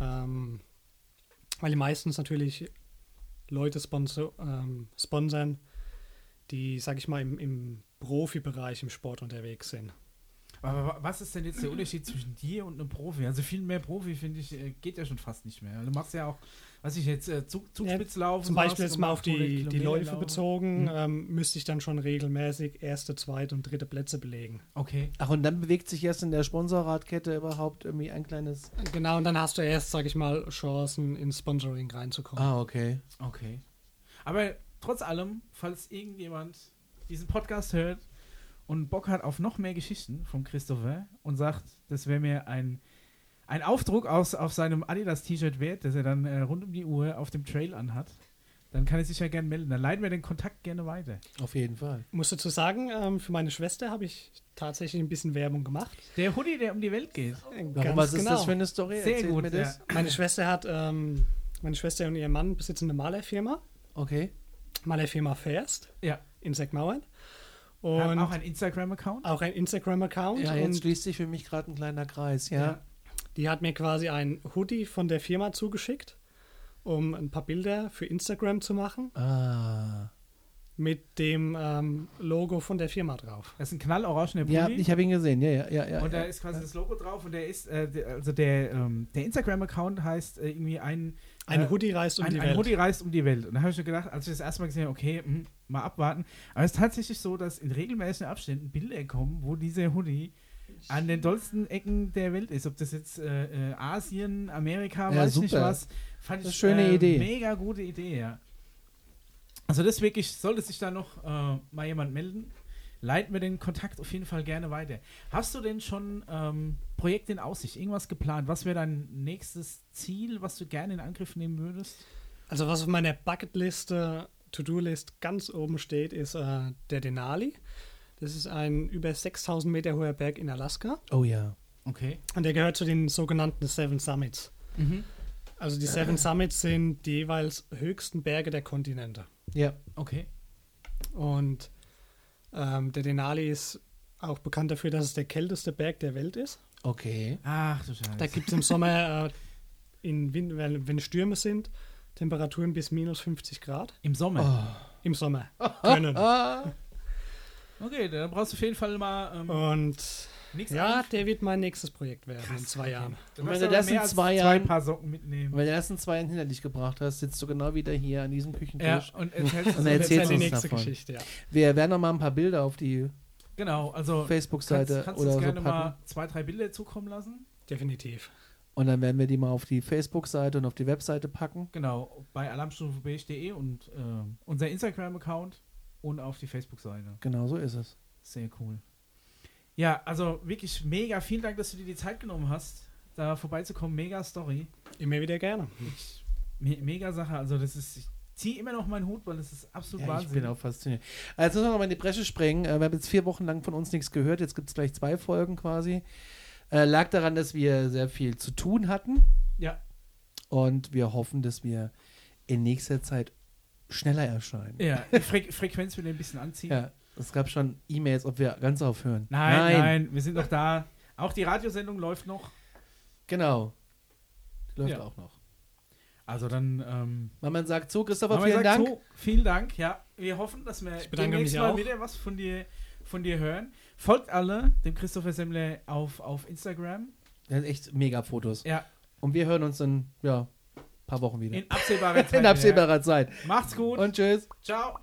ähm, weil die meistens natürlich Leute sponsor, ähm, sponsern, die, sag ich mal, im, im Profibereich im Sport unterwegs sind. Aber wa- was ist denn jetzt der Unterschied zwischen dir und einem Profi? Also viel mehr Profi, finde ich, äh, geht ja schon fast nicht mehr. Du machst ja auch, was ich jetzt, äh, Zug, Zugspitzlaufen. Zum so hast Beispiel jetzt mal auf die, die Läufe laufen. bezogen, Mhm. ähm, müsste ich dann schon regelmäßig erste, zweite und dritte Plätze belegen. Okay. Ach, und dann bewegt sich erst in der Sponsorradkette überhaupt irgendwie ein kleines. Genau, und dann hast du erst, sag ich mal, Chancen, ins Sponsoring reinzukommen. Ah, okay. Okay. Aber trotz allem, falls irgendjemand diesen Podcast hört und Bock hat auf noch mehr Geschichten von Christopher und sagt, das wäre mir ein, ein Aufdruck aus, auf seinem Adidas-T-Shirt wert, das er dann äh, rund um die Uhr auf dem Trail anhat, dann kann er sich ja gerne melden. Dann leiten wir den Kontakt gerne weiter. Auf jeden Fall. Muss dazu sagen, ähm, für meine Schwester habe ich tatsächlich ein bisschen Werbung gemacht. Der Hoodie, der um die Welt geht. Äh, Warum, was ist das für eine Story? Sehr Erzähl gut, Mir das. Meine Schwester hat, ähm, meine Schwester und ihr Mann besitzen eine Malerfirma, Okay. Malerfirma First Ja. in Seckmauern. Und auch ein Instagram-Account. auch ein Instagram-Account. Ja, jetzt und schließt sich für mich gerade ein kleiner Kreis, ja. Ja. die hat mir quasi ein Hoodie von der Firma zugeschickt, um ein paar Bilder für Instagram zu machen, Ah. mit dem ähm, Logo von der Firma drauf. Das ist ein knallorangener Pulli. Ja, ich habe ihn gesehen, ja, ja, ja. ja und da ja. ist quasi das Logo drauf und der ist, äh, der, also der, ähm, der Instagram-Account heißt äh, irgendwie ein, Ein äh, Hoodie reist um ein, die ein Welt. Hoodie reist um die Welt. Und da habe ich mir gedacht, als ich das erste Mal gesehen habe, okay, hm, mal abwarten. Aber es ist tatsächlich so, dass in regelmäßigen Abständen Bilder kommen, wo dieser Hoodie an den dollsten Ecken der Welt ist. Ob das jetzt äh, äh, Asien, Amerika, Ja, weiß ich nicht super. was. Fand Das ich ist eine schöne äh, Idee. Mega gute Idee, ja. Also das wirklich, sollte sich da noch äh, mal jemand melden, leiten wir den Kontakt auf jeden Fall gerne weiter. Hast du denn schon ähm, Projekte in Aussicht, irgendwas geplant? Was wäre dein nächstes Ziel, was du gerne in Angriff nehmen würdest? Also was auf meiner Bucketliste, To-Do-List ganz oben steht, ist äh, der Denali. Das ist ein über 6000 Meter hoher Berg in Alaska Oh ja. Okay. und der gehört zu den sogenannten Seven Summits. Mhm. Also die Seven Summits sind die jeweils höchsten Berge der Kontinente. Ja. Okay. Und ähm, der Denali ist auch bekannt dafür, dass es der kälteste Berg der Welt ist. Okay. Ach du Scheiße. Da gibt es im Sommer, äh, in Wind, wenn, wenn Stürme sind, Temperaturen bis minus 50 Grad. Im Sommer. Im Sommer. Können. Ah. Okay, dann brauchst du auf jeden Fall mal ähm, Und nichts ja, der wird mein nächstes Projekt werden in zwei Jahren. Du Und darfst wenn du das in mehr als zwei Jahren- Paar Socken mitnehmen. Weil du das in zwei Jahren hinter dich gebracht hast, sitzt du genau wieder hier an diesem Ja, Küchentisch. und erzählst Und du er erzählt dann die uns nächste davon. Geschichte, ja. Wir werden noch mal ein paar Bilder auf die Genau, also Facebook-Seite kannst, kannst oder uns so gerne packen. mal zwei, drei Bilder zukommen lassen. Definitiv. Und dann werden wir die mal auf die Facebook-Seite und auf die Webseite packen. Genau, bei alarmstufebeige.de und äh, unser Instagram-Account und auf die Facebook-Seite. Genau so ist es. Sehr cool. Ja, also wirklich mega. Vielen Dank, dass du dir die Zeit genommen hast, da vorbeizukommen. Mega Story. Immer wieder gerne. Ich, me mega Sache. Also das ist, ich ziehe immer noch meinen Hut, weil das ist absolut Ja, ich Wahnsinn. bin auch fasziniert. Also müssen wir noch mal in die Bresche sprengen. Äh, Wir haben jetzt vier Wochen lang von uns nichts gehört. Jetzt gibt es gleich zwei Folgen quasi. Äh, lag daran, dass wir sehr viel zu tun hatten. Ja, Und wir hoffen, dass wir in nächster Zeit schneller erscheinen. ja. Die Fre Frequenz will ein bisschen anziehen. Ja, es gab schon E-Mails, ob wir ganz aufhören. Nein, nein, wir sind noch da. Auch die Radiosendung läuft noch. Genau. Die läuft Ja. auch noch. Also dann, ähm, Mama sagt so, Christopher, Aber vielen sagt Dank. So, vielen Dank. Ja, wir hoffen, dass wir Ich bedanke demnächst mal auch. wieder was von dir, von dir hören. Folgt alle dem Christopher Semmler auf, auf Instagram. Das sind echt mega Fotos. Ja, Und wir hören uns in ja, ein paar Wochen wieder. in absehbarer Zeit. In absehbarer Zeit. Macht's gut. Und tschüss. Ciao.